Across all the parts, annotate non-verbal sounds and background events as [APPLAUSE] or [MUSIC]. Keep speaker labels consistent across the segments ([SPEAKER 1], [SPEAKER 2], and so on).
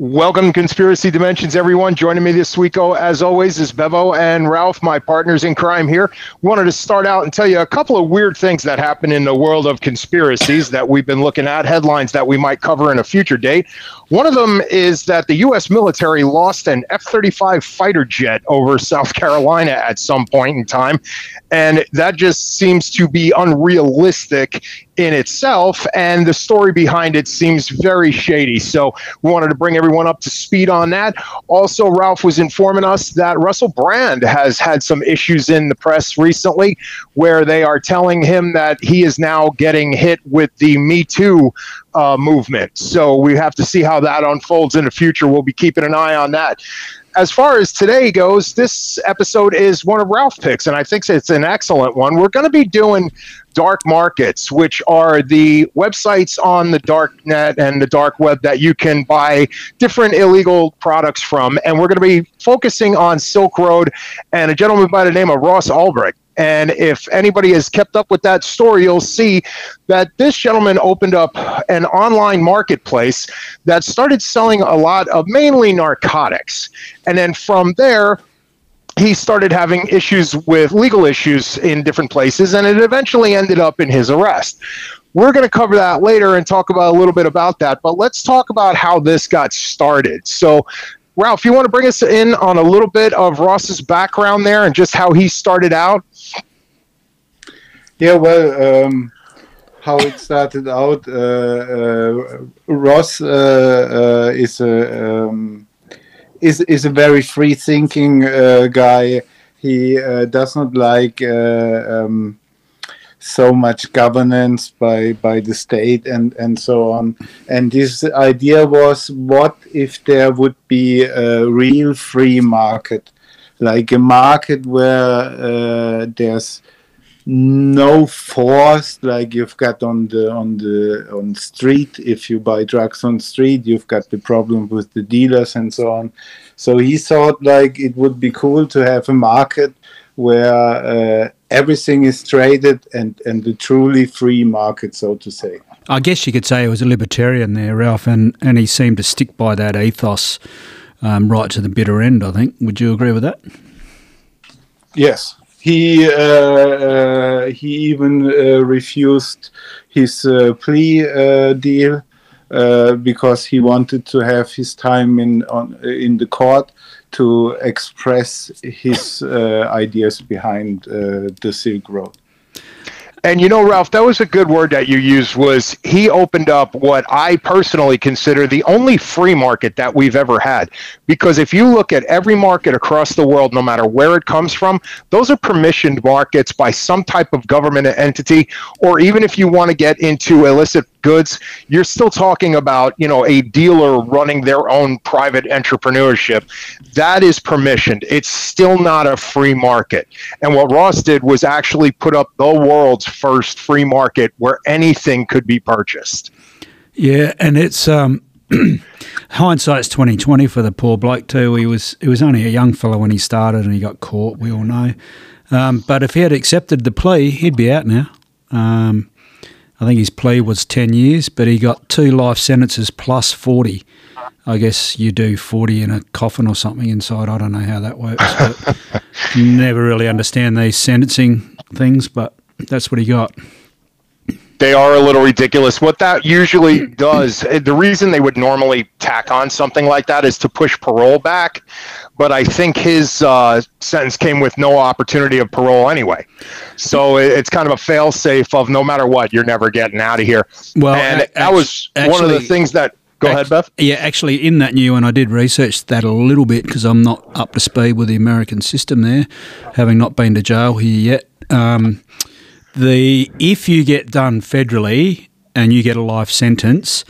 [SPEAKER 1] Welcome to Conspiracy Dimensions, everyone. Joining me this week, oh, as always, is Bevo and Ralph, my partners in crime here. Wanted to start out and tell you a couple of weird things that happen in the world of conspiracies that we've been looking at, headlines that we might cover in a future date. One of them is that the U.S. military lost an F 35 fighter jet over South Carolina at some point in time. And that just seems to be unrealistic in itself. And the story behind it seems very shady. So we wanted to bring everyone up to speed on that. Also, Ralph was informing us that Russell Brand has had some issues in the press recently where they are telling him that he is now getting hit with the Me Too uh, movement. So we have to see how that unfolds in the future. We'll be keeping an eye on that as far as today goes, this episode is one of Ralph picks, and I think it's an excellent one. We're going to be doing dark markets, which are the websites on the dark net and the dark web that you can buy different illegal products from. And we're going to be focusing on Silk Road and a gentleman by the name of Ross Ulbricht. And if anybody has kept up with that story, you'll see that this gentleman opened up an online marketplace that started selling a lot of mainly narcotics. And then from there, he started having issues with legal issues in different places, and it eventually ended up in his arrest. We're going to cover that later and talk about a little bit about that, but let's talk about how this got started. So, Ralph, you want to bring us in on a little bit of Ross's background there and just how he started out?
[SPEAKER 2] Yeah, well, um, how it started out, uh, uh, Ross uh, uh is a um, is is a very free thinking uh, guy. He uh, does not like um, so much governance by by the state and and so on. And his idea was, what if there would be a real free market, like a market where there's no force like you've got on the on the on street. If you buy drugs on street you've got the problem with the dealers and so on. So he thought like it would be cool to have a market where uh, everything is traded and and the truly free market so to say.
[SPEAKER 3] I guess you could say he was a libertarian there ralph and and he seemed to stick by that ethos um, right to the bitter end i think. Would you agree with that?
[SPEAKER 2] Yes. He uh, uh, he even uh, refused his plea deal because he wanted to have his time in on in the court to express his uh, ideas behind uh, the Silk Road.
[SPEAKER 1] And you know, Ralph, that was a good word that you used. Was he opened up what I personally consider the only free market that we've ever had? Because if you look at every market across the world, no matter where it comes from, those are permissioned markets by some type of government entity, or even if you want to get into illicit goods, you're still talking about, you know, a dealer running their own private entrepreneurship. That is permissioned. It's still not a free market. And what Ross did was actually put up the world's first free market where anything could be purchased.
[SPEAKER 3] Yeah, and it's um [CLEARS THROAT] hindsight's twenty twenty for the poor bloke too. He was he was only a young fellow when he started, and he got caught. We all know. Um, but if he had accepted the plea, he'd be out now. Um, I think his plea was 10 years, but he got two life sentences plus 40. I guess you do 40 in a coffin or something inside. I don't know how that works. But [LAUGHS] never really understand these sentencing things, but that's what he got
[SPEAKER 1] they are a little ridiculous. What that usually does, eh, the reason they would normally tack on something like that is to push parole back. But I think his uh, sentence came with no opportunity of parole anyway. So it's kind of a fail safe of no matter what, you're never getting out of here. Well, and a- that was actually, one of the things that. Go ahead, Beth.
[SPEAKER 3] Yeah, actually, in that new one, I did research that a little bit because I'm not up to speed with the American system there, having not been to jail here yet. Um, the if you get done federally and you get a life sentence,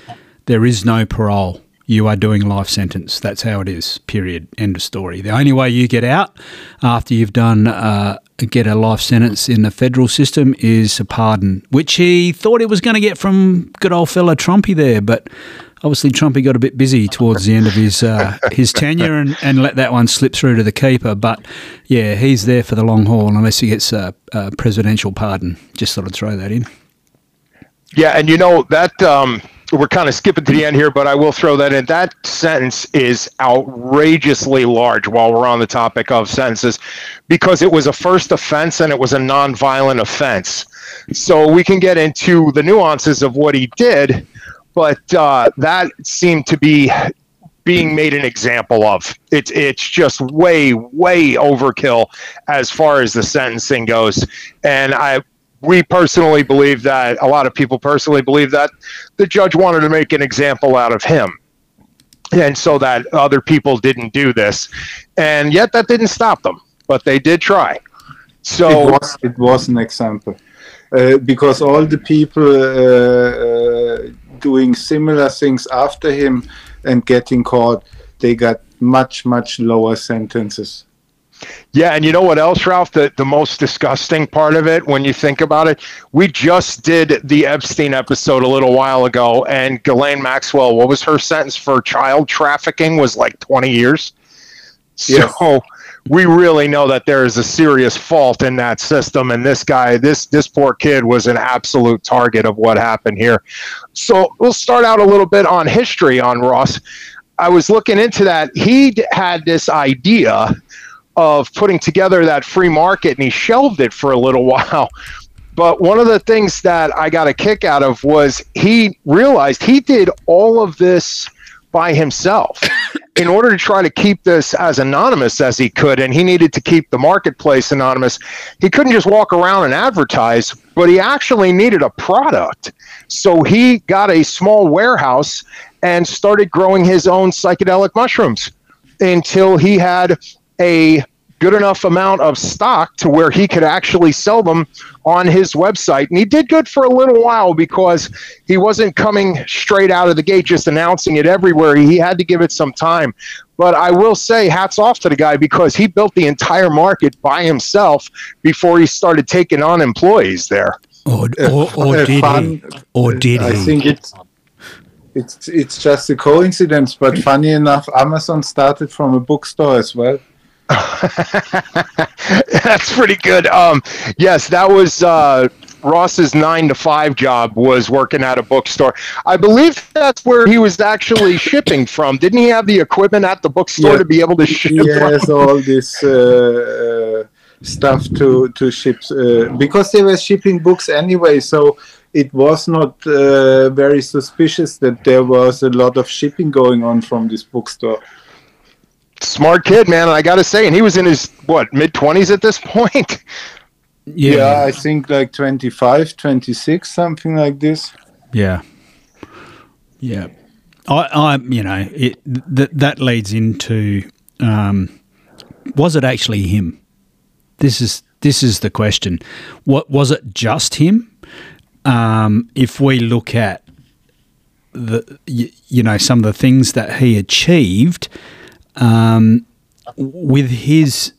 [SPEAKER 3] there is no parole. You are doing life sentence. That's how it is. Period. End of story. The only way you get out after you've done uh, get a life sentence in the federal system is a pardon, which he thought he was going to get from good old fellow Trumpy there, but obviously Trumpy got a bit busy towards the end of his uh, [LAUGHS] his tenure and, and let that one slip through to the keeper. But yeah, he's there for the long haul unless he gets a, a presidential pardon. Just thought I'd throw that in.
[SPEAKER 1] Yeah, and you know that um, we're kind of skipping to the end here, but I will throw that in. That sentence is outrageously large while we're on the topic of sentences because it was a first offense and it was a nonviolent offense. So we can get into the nuances of what he did, but uh, that seemed to be being made an example of. It's it's just way way overkill as far as the sentencing goes, and I we personally believe that a lot of people personally believe that the judge wanted to make an example out of him. And so that other people didn't do this. And yet that didn't stop them but they did try. So
[SPEAKER 2] it was, it was an example. Uh, because all the people uh, uh, doing similar things after him and getting caught they got much much lower sentences
[SPEAKER 1] yeah, and you know what else, Ralph? The the most disgusting part of it, when you think about it, we just did the Epstein episode a little while ago, and Ghislaine Maxwell, what was her sentence for child trafficking? Was like twenty years. So. We really know that there is a serious fault in that system, and this guy, this this poor kid, was an absolute target of what happened here. So we'll start out a little bit on history on Ross. I was looking into that. He had this idea of putting together that free market and he shelved it for a little [LAUGHS] while. But one of the things that I got a kick out of was he realized he did all of this by himself. In order to try to keep this as anonymous as he could and he needed to keep the marketplace anonymous he couldn't just walk around and advertise but he actually needed a product. So he got a small warehouse and started growing his own psychedelic mushrooms until he had a good enough amount of stock to where he could actually sell them on his website. And he did good for a little while because he wasn't coming straight out of the gate just announcing it everywhere. He had to give it some time. But I will say, hats off to the guy because he built the entire market by himself before he started taking on employees there.
[SPEAKER 3] Or, or, or did he? Or did he?
[SPEAKER 2] I
[SPEAKER 3] he?
[SPEAKER 2] think it's it's it's just a coincidence, but funny enough, Amazon started from a bookstore as well. [LAUGHS]
[SPEAKER 1] That's pretty good. Um, yes, that was uh, Ross's nine to five job was working at a bookstore. I believe that's where he was actually [LAUGHS] shipping from. Didn't he have the equipment at the bookstore yeah. to be able to ship?
[SPEAKER 2] Yes, from? all this uh, stuff to to ship uh, because they were shipping books anyway. So it was not uh, very suspicious that there was a lot of shipping going on from this bookstore
[SPEAKER 1] smart kid, man. I got to say, and he was in his what mid twenties at this [LAUGHS] point.
[SPEAKER 2] Yeah. yeah, I think like 25, 26, something like this.
[SPEAKER 3] Yeah, yeah. I, I, you know, it that that leads into um, was it actually him? This is this is the question. What was it? Just him? Um, if we look at the, you, you know, some of the things that he achieved um, with his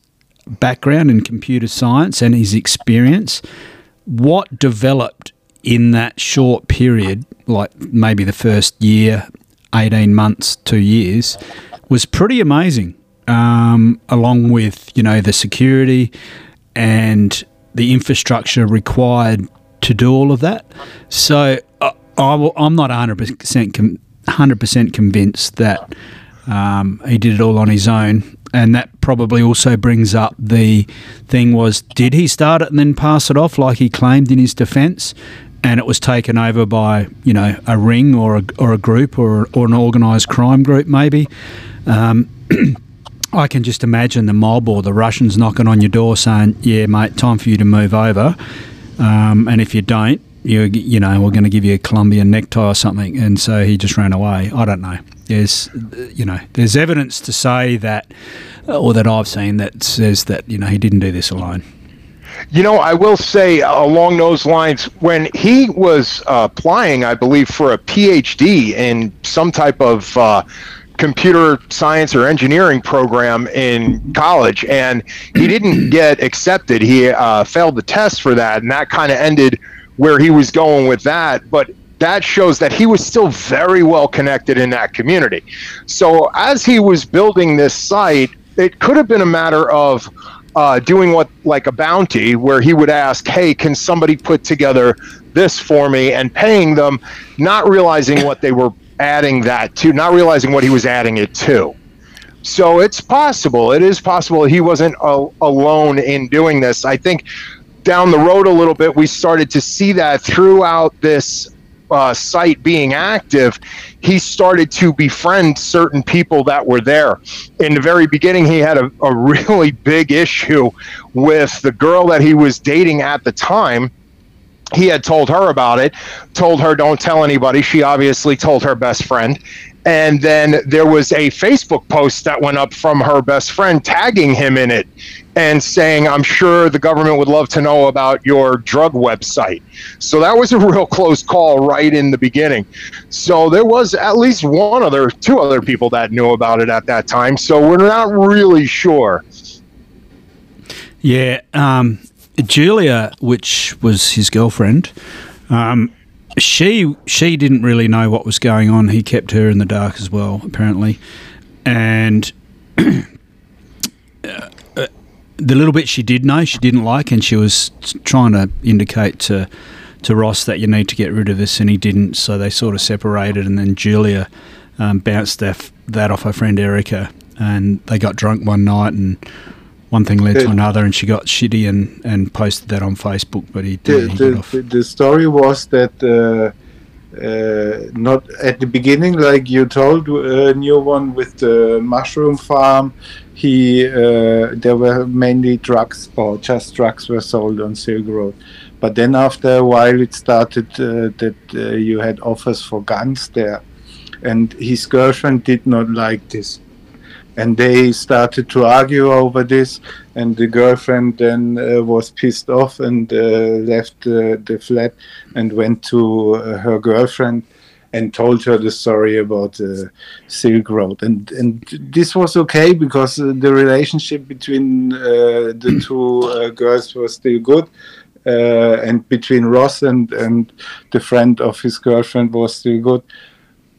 [SPEAKER 3] background in computer science and his experience, what developed in that short period, like maybe the first year, 18 months, two years, was pretty amazing. Um, along with, you know, the security and the infrastructure required to do all of that. So uh, I, am not 100% com- 100% convinced that um, he did it all on his own, and that probably also brings up the thing: was did he start it and then pass it off like he claimed in his defence, and it was taken over by you know a ring or a, or a group or or an organised crime group maybe. Um, [CLEARS THROAT] I can just imagine the mob or the Russians knocking on your door saying, "Yeah, mate, time for you to move over," um, and if you don't, you you know we're going to give you a Colombian necktie or something, and so he just ran away. I don't know. There's you know there's evidence to say that, or that I've seen that says that you know he didn't do this alone.
[SPEAKER 1] You know, I will say along those lines, when he was uh, applying, I believe, for a PhD in some type of uh, computer science or engineering program in college, and he didn't get accepted. He uh, failed the test for that, and that kind of ended where he was going with that. But that shows that he was still very well connected in that community. So as he was building this site, it could have been a matter of uh, doing what like a bounty where he would ask, "Hey, can somebody put together this for me?" and paying them, not realizing what they were adding that to, not realizing what he was adding it to. So it's possible. It is possible he wasn't a- alone in doing this. I think down the road a little bit, we started to see that throughout this uh, site being active, he started to befriend certain people that were there. In the very beginning, he had a, a [LAUGHS] really big issue with the girl that he was dating at the time he had told her about it, told her don't tell anybody. She obviously told her best friend. And then there was a Facebook post that went up from her best friend tagging him in it and saying, I'm sure the government would love to know about your drug website. So that was a [LAUGHS] real close call right in the beginning. So there was at least one other, two other people that knew about it at that time. So we're not really sure.
[SPEAKER 3] Yeah, um, Julia, which was his girlfriend, um, she she didn't really know what was going on. He kept her in the dark as well, apparently, and. [CLEARS THROAT] uh, the little bit she did know, she didn't like, and she was trying to indicate to to Ross that you need to get rid of this, and he didn't. So they sort of separated, and then Julia um, bounced that that off her friend Erica, and they got drunk one night, and one thing led to another, and she got shitty and, and posted that on Facebook. But he, he
[SPEAKER 2] the, the, the, story was that uh, uh, not at the beginning, like you told, uh, new one with the mushroom farm. He uh, there were mainly drugs or just drugs were sold on Silk Road. But then after a while, it started uh, that uh, you had offers for guns there, and his girlfriend did not like this. And they started to argue over this. And the girlfriend then uh, was pissed off and uh, left uh, the flat and went to her girlfriend and told her the story about the Silk Road and and this was okay because uh, the relationship between uh, the [CLEARS THROAT] two girls was still good and between Ross and and the friend of his girlfriend was still good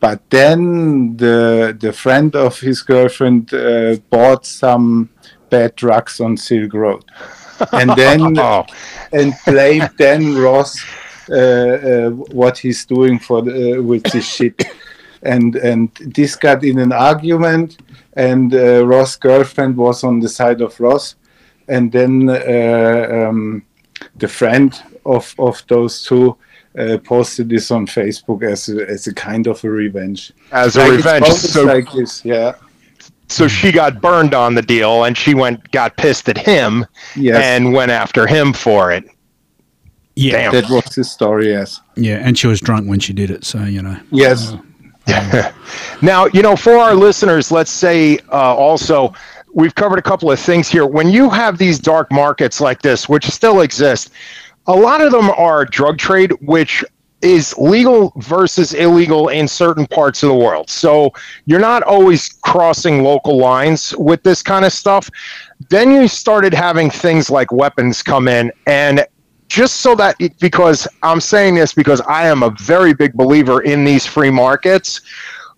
[SPEAKER 2] but then the the friend of his girlfriend uh, bought some bad drugs on Silk Road, and then oh. [LAUGHS] and blamed then Ross uh, uh, what he's doing for the, uh, with this shit, and and this got in an argument, and uh, Ross' girlfriend was on the side of Ross, and then uh, um, the friend of of those two uh, posted this on Facebook as a, as a kind of a revenge.
[SPEAKER 1] As a revenge, so
[SPEAKER 2] like this, yeah.
[SPEAKER 1] So she got burned on the deal, and she went got pissed at him, yes. and went after him for it.
[SPEAKER 2] Yeah, Damn. that was his story. Yes.
[SPEAKER 3] Yeah, and she was drunk when she did it, so you know.
[SPEAKER 2] Yes.
[SPEAKER 1] Uh, [LAUGHS] now, you know, for our listeners, let's say uh, also we've covered a couple of things here. When you have these dark markets like this, which still exist, a lot of them are drug trade, which is legal versus illegal in certain parts of the world. So you're not always crossing local lines with this kind of stuff. Then you started having things like weapons come in and just so that because I'm saying this because I am a very big believer in these free markets,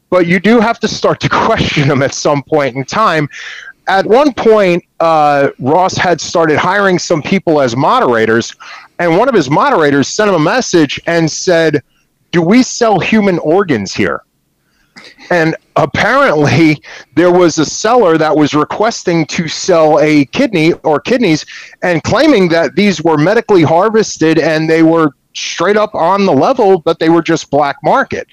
[SPEAKER 1] but you do have to start to [LAUGHS] question them at some point in time at one point, uh, Ross had started hiring some people as moderators, and one of his moderators sent him a message and said, Do we sell human organs here? And apparently, there was a seller that was requesting to sell a kidney or kidneys and claiming that these were medically harvested and they were straight up on the level, but they were just black market.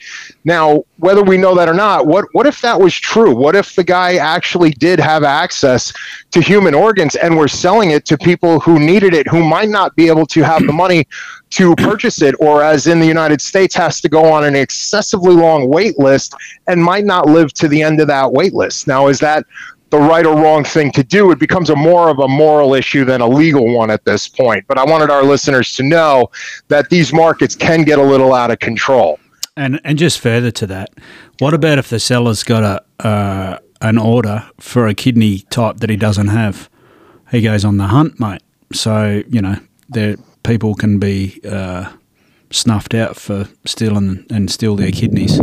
[SPEAKER 1] Now, whether we know that or not, what what if that was true? What if the guy actually did have access to human organs and were selling it to people who needed it, who might not be able to have the money to purchase it, or as in the United States, has to go on an excessively long wait list and might not live to the end of that wait list. Now, is that the right or wrong thing to do. It becomes a more of a moral issue than a legal one at this point. But I wanted our listeners to know that these markets can get a little out of control.
[SPEAKER 3] And and just further to that, what about if the seller's got a uh, an order for a kidney type that he doesn't have? He goes on the hunt, mate. So you know, there people can be. Uh, snuffed out for stealing and steal their kidneys.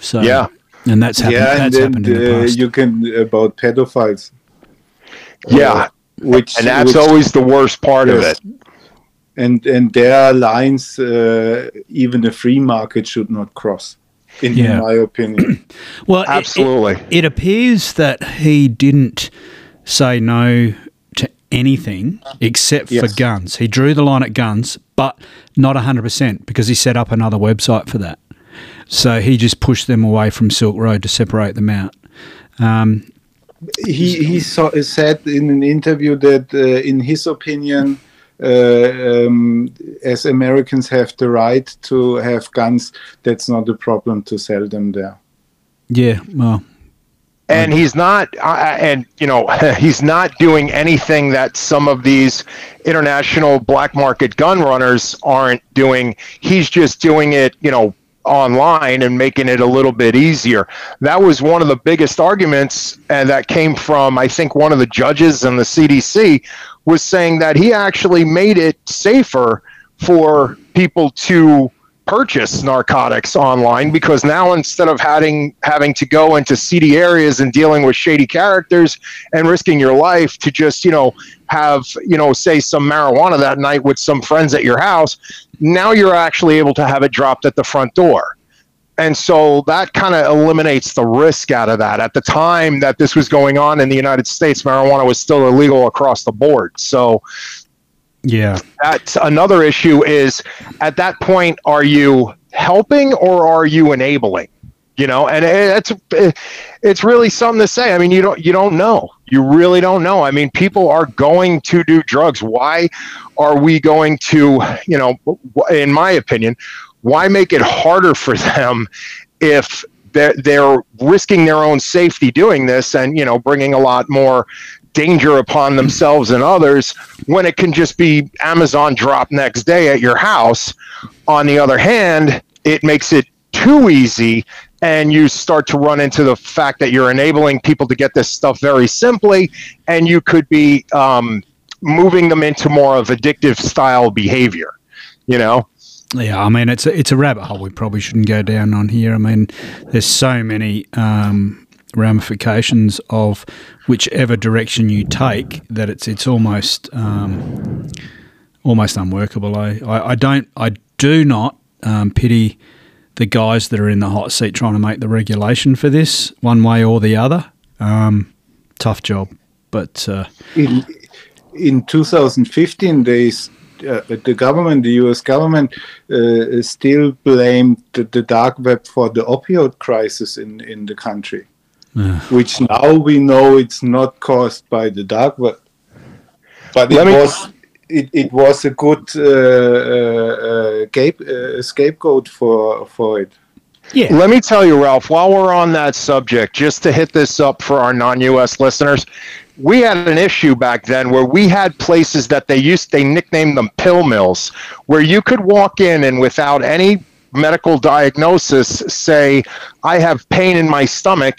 [SPEAKER 3] So
[SPEAKER 1] yeah,
[SPEAKER 3] and that's happened. Yeah, that's and then, happened in the
[SPEAKER 2] uh,
[SPEAKER 3] past.
[SPEAKER 2] you can about pedophiles.
[SPEAKER 1] Yeah.
[SPEAKER 2] which
[SPEAKER 1] and that's
[SPEAKER 2] which,
[SPEAKER 1] always the worst part yes. of it.
[SPEAKER 2] And and there are lines uh, even the free market should not cross. In, yeah. my opinion. [CLEARS THROAT]
[SPEAKER 3] well,
[SPEAKER 1] absolutely.
[SPEAKER 3] It, it, it appears that he didn't say no to anything except yes. for guns. He drew the line at guns, but not 100% because he set up another website for that. So he just pushed them away from Silk Road to separate them out. Um,
[SPEAKER 2] he he saw, said in an interview that, uh, in his opinion, uh, um, as Americans have the right to have guns, that's not a problem to sell them there.
[SPEAKER 3] Yeah, well,
[SPEAKER 1] and he's not uh, and you know [LAUGHS] he's not doing anything that some of these international black market gun runners aren't doing he's just doing it you know online and making it a little bit easier. That was one of the biggest arguments and that came from i think one of the judges in the cdc was saying that he actually made it safer for people to purchase narcotics online because now instead of having having to go into seedy areas and dealing with shady characters and risking your life to just you know have you know say some marijuana that night with some friends at your house now you're actually able to have it dropped at the front door. And so that kind of eliminates the risk out of that. At the time that this was going on in the united states marijuana was still illegal across the board. So
[SPEAKER 3] yeah.
[SPEAKER 1] That's another issue is at that point, are you helping or are you enabling? You know, and it's it's really something to say. I mean, you don't you don't know. You really don't know. I mean, people are going to do drugs. Why are we going to, you know, in my opinion, why make it harder for them if they're, they're risking their own safety doing this and you know bringing a lot more danger upon themselves and others when it can just be Amazon drop next day at your house. On the other hand, it makes it too easy and you start to run into the fact that you're enabling people to get this stuff very simply and you could be um, moving them into more of addictive style behavior you know
[SPEAKER 3] yeah, I mean it's a, it's a rabbit hole we probably shouldn't go down on here. I mean, there's so many um, ramifications of whichever direction you take that it's it's almost um, almost unworkable. I, I, I, don't I do not um, pity the guys that are in the hot seat trying to make the regulation for this one way or the other. Um, tough job, but uh,
[SPEAKER 2] in in 2015 they. Uh, the government, the U.S. government, uh, still blamed the, the dark web for the opioid crisis in, in the country which now we know it's not caused by the dark web. But it was it, it was a good uh, uh, gape, uh, scapegoat for for it.
[SPEAKER 1] Yeah. Let me tell you, Ralph, while we're on that subject, just to hit this up for our non US listeners, we had an issue back then where we had places that they used, they nicknamed them pill mills, where you could walk in and without any medical diagnosis say, I have pain in my stomach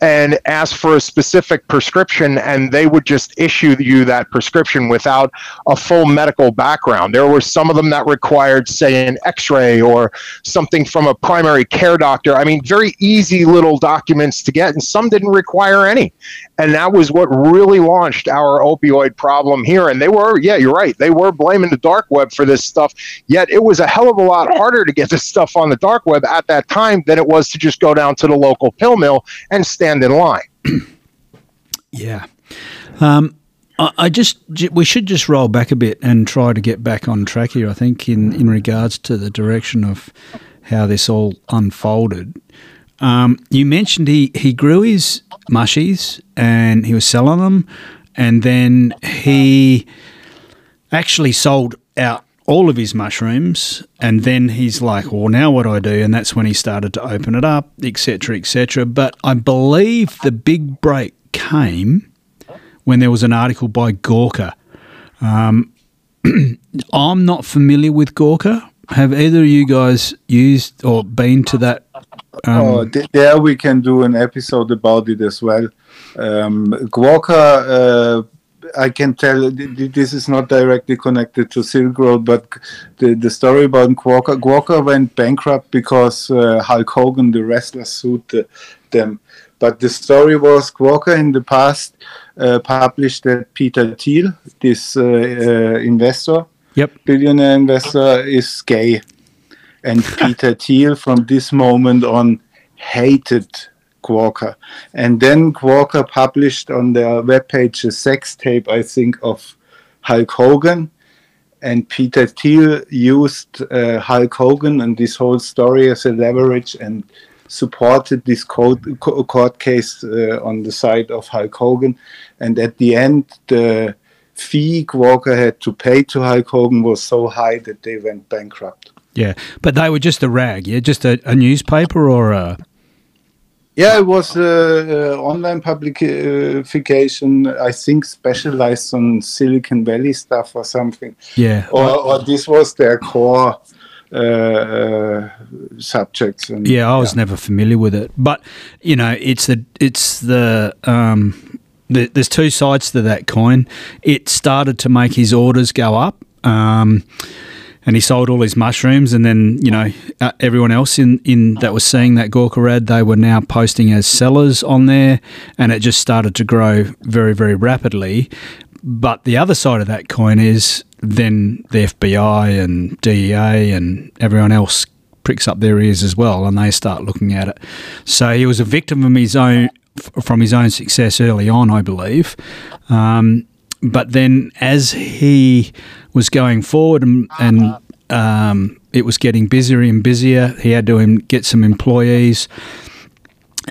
[SPEAKER 1] and ask for a specific prescription and they would just issue you that prescription without a full medical background. There were some of them that required say an x-ray or something from a primary care doctor. I mean very easy little documents to get and some didn't require any and that was what really launched our opioid problem here and they were yeah you're right they were blaming the dark web for this stuff yet it was a hell of a lot harder to get this stuff on the dark web at that time than it was to just go down to the local pill mill and stand in line. [CLEARS THROAT]
[SPEAKER 3] yeah. Um, I, just we should just roll back a bit and try to get back on track here. I think in in regards to the direction of how this all unfolded. Um, you mentioned he he grew his mushies and he was selling them, and then he actually sold out all of his mushrooms, and then he's like, "Well, now what do I do?" And that's when he started to open it up, etc., etc. But I believe the big break came when there was an article by Gawker. Um, [CLEARS THROAT] I'm not familiar with Gawker. Have either of you guys used or been to that?
[SPEAKER 2] Um, oh, there we can do an episode about it as well. Um, uh, I can tell this is not directly connected to Silk Road, but the, the story about Gawker, Gawker went bankrupt because uh, Hulk Hogan, the wrestler, sued the, them. But the story was Gawker in the past uh, published that Peter Thiel, this uh, uh, investor,
[SPEAKER 3] Yep.
[SPEAKER 2] billionaire investor, is gay. And [LAUGHS] Peter Thiel, from this moment on, hated Gawker. And then Gawker published on their webpage a sex tape, I think, of Hulk Hogan. And Peter Thiel used uh, Hulk Hogan and this whole story as a leverage and supported this court, court case uh, on the side of Hulk Hogan. And at the end, the fee Gawker had to pay to Hulk Hogan was so high that they went bankrupt.
[SPEAKER 3] Yeah, but they were just a rag, yeah, just a, a newspaper or a
[SPEAKER 2] Yeah, it was uh, uh, online publication, I think specialized on Silicon Valley stuff or something.
[SPEAKER 3] yeah.
[SPEAKER 2] Or, or this was their core uh, uh, subjects. And,
[SPEAKER 3] Yeah, I was never familiar with it, but you know, it's the it's the um, the, there's two sides to that coin. It started to make his orders go up. Um, and he sold all his mushrooms, and then you know uh, everyone else in, in that was seeing that Gawker ad, they were now posting as sellers on there, and it just started to grow very very rapidly. But the other side of that coin is then the FBI and DEA and everyone else pricks up their ears as well, and they start looking at it. So he was a victim of his own f- from his own success early on, I believe. Um, but then as he was going forward and, and um, it was getting busier and busier, he had to get some employees.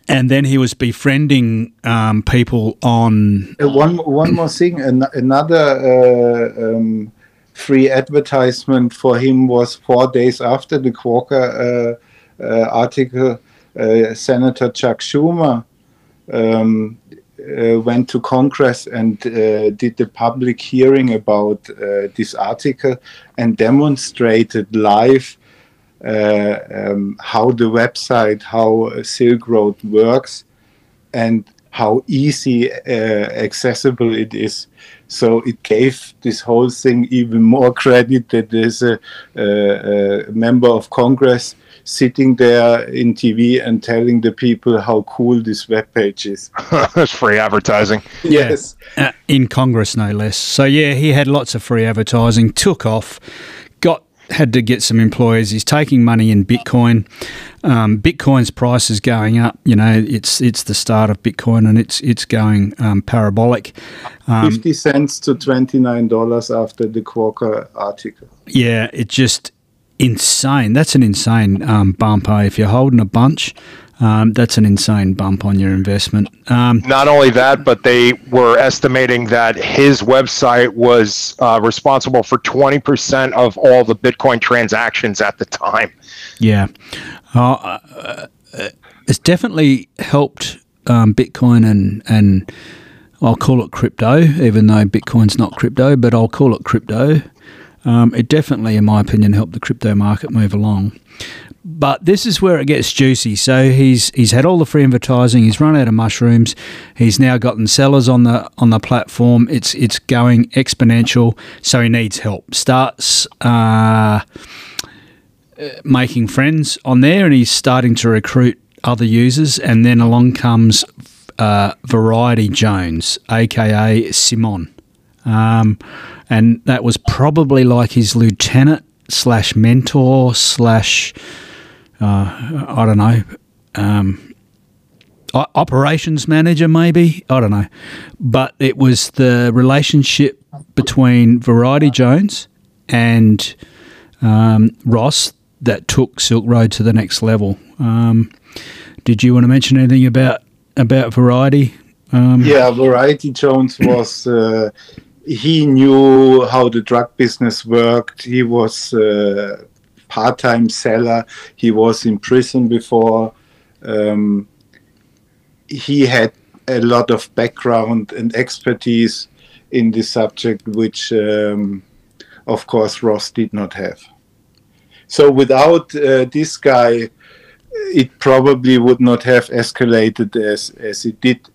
[SPEAKER 3] And then he was befriending um, people on.
[SPEAKER 2] Uh, one one more thing, an- another uh, um, free advertisement for him was four days after the Gawker uh, uh, article. Uh, Senator Chuck Schumer um, uh, went to Congress and uh, did the public hearing about uh, this article and demonstrated live uh, um, how the website, how Silk Road works, and how easy uh, accessible it is. So it gave this whole thing even more [LAUGHS] credit that there's a, a, a member of Congress sitting there in TV and telling the people how cool this webpage is. [LAUGHS]
[SPEAKER 1] That's free advertising. [LAUGHS]
[SPEAKER 2] Yes.
[SPEAKER 3] uh, in Congress, no less. So yeah, he had lots of free advertising. Took off, got had to get some employees. He's taking money in Bitcoin. Um, Bitcoin's price is going up. You know, it's it's the start of Bitcoin, and it's it's going um, parabolic. Um,
[SPEAKER 2] 50 cents to $29 after the Gawker article.
[SPEAKER 3] yeah, it just insane. That's an insane um, bump. Eh? If you're holding a bunch, um, that's an insane bump on your investment. Um,
[SPEAKER 1] Not only that, but they were estimating that his website was uh, responsible for 20% of all the Bitcoin transactions at the time.
[SPEAKER 3] Yeah, uh, uh, it's definitely helped um, Bitcoin and and I'll call it crypto, even though Bitcoin's not crypto, but I'll call it crypto. Um, it definitely, in my opinion, helped the crypto market move along. But this is where it gets juicy. So he's he's had all the free advertising. He's run out of mushrooms. He's now gotten sellers on the on the platform. It's it's going exponential. So he needs help. Starts. Uh, making friends on there and he's starting to recruit other users and then along comes uh, Variety Jones aka Simon um, and that was probably like his lieutenant slash mentor slash uh, I don't know um, operations manager maybe I don't know but it was the relationship between Variety Jones and um, Ross that took Silk Road to the next level. Um, did you want to mention anything about about Variety? Um,
[SPEAKER 2] Yeah, Variety Jones was. Uh, he knew how the drug business worked. He was a part-time seller. He was in prison before. Um, he had a lot of background and expertise in this subject, which, um, of course, Ross did not have. So without uh, this guy, it probably would not have escalated as as it did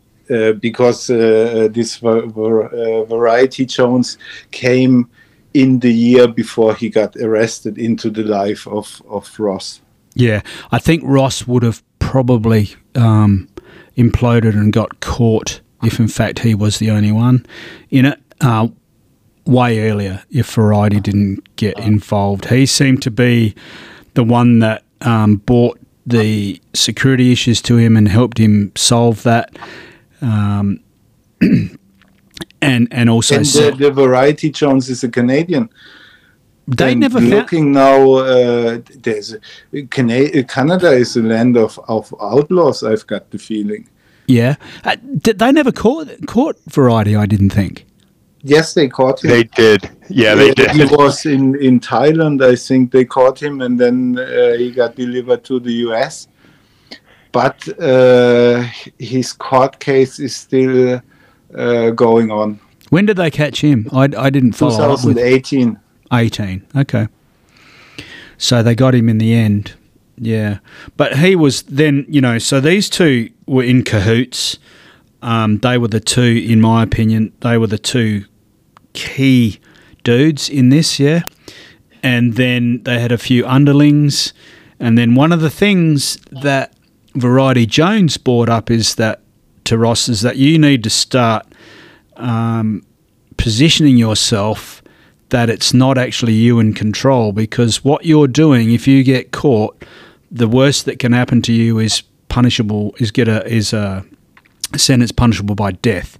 [SPEAKER 2] because uh, this var- var- uh, variety Jones came in the year before he got arrested into the life of of Ross.
[SPEAKER 3] yeah, I think Ross would have probably um, imploded and got caught, if in fact he was the only one in it, uh, way earlier if Variety didn't get involved. He seemed to be the one that um, brought the security issues to him and helped him solve that. Um, [CLEARS THROAT] and and also
[SPEAKER 2] And the, the Variety Jones is a Canadian.
[SPEAKER 3] they
[SPEAKER 2] And
[SPEAKER 3] never found.
[SPEAKER 2] looking now. Uh, there's Cana- Canada is a land of, of outlaws. I've got the feeling.
[SPEAKER 3] Yeah, uh, did they never caught caught Variety? I didn't think.
[SPEAKER 2] Yes, they caught him.
[SPEAKER 1] They did. Yeah, they
[SPEAKER 2] Uh, He [LAUGHS] was in, in Thailand, I think they caught him, and then uh, he got delivered to the US. But uh, his court case is still uh, going on.
[SPEAKER 3] When did they catch him? I, I didn't follow up with
[SPEAKER 2] 2018.
[SPEAKER 3] 18. Okay. So they got him in the end. Yeah. But he was then, you know, so these two were in cahoots. Um, they were the two, in my opinion, they were the two key dudes in this, yeah. And then they had a few underlings. And then one of the things that Variety Jones brought up is that to Ross is that you need to start um, positioning yourself that it's not actually you in control because what you're doing if you get caught the worst that can happen to you is punishable is get a is a sentence punishable by death.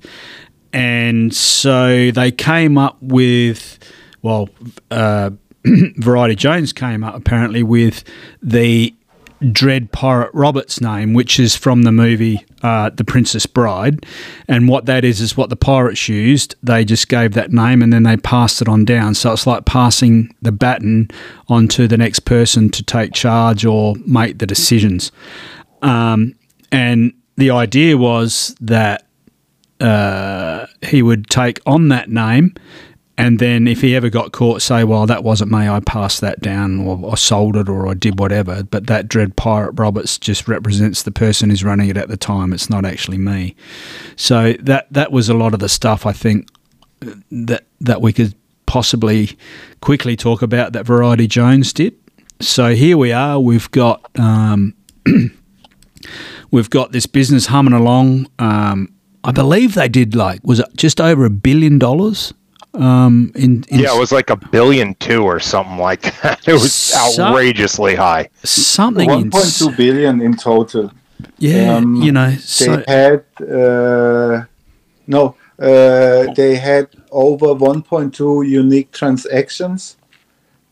[SPEAKER 3] And so they came up with well uh, [CLEARS THROAT] variety jones came up apparently with the Dread Pirate Roberts name, which is from the movie uh, The Princess Bride. And what that is, is what the pirates used. They just gave that name and then they passed it on down. So it's like passing the baton onto the next person to take charge or make the decisions. Um, and the idea was that uh, he would take on that name and then if he ever got caught, say, well, that wasn't me, I passed that down, or I sold it, or I did whatever. But that Dread Pirate Roberts just represents the person who's running it at the time. It's not actually me. So that that was a lot of the stuff I think that that we could possibly quickly talk about that Variety Jones did. So here we are. We've got um, [CLEARS THROAT] we've got this business humming along. Um, I believe they did like was it just over a billion dollars um, in, in
[SPEAKER 1] Yeah, it was like a billion two or something like [LAUGHS] that. It was
[SPEAKER 3] So-
[SPEAKER 1] outrageously high.
[SPEAKER 3] something
[SPEAKER 2] 1.2 billion in total.
[SPEAKER 3] yeah,
[SPEAKER 2] um,
[SPEAKER 3] you know,
[SPEAKER 2] They had uh, no, uh, they had over 1.2 unique transactions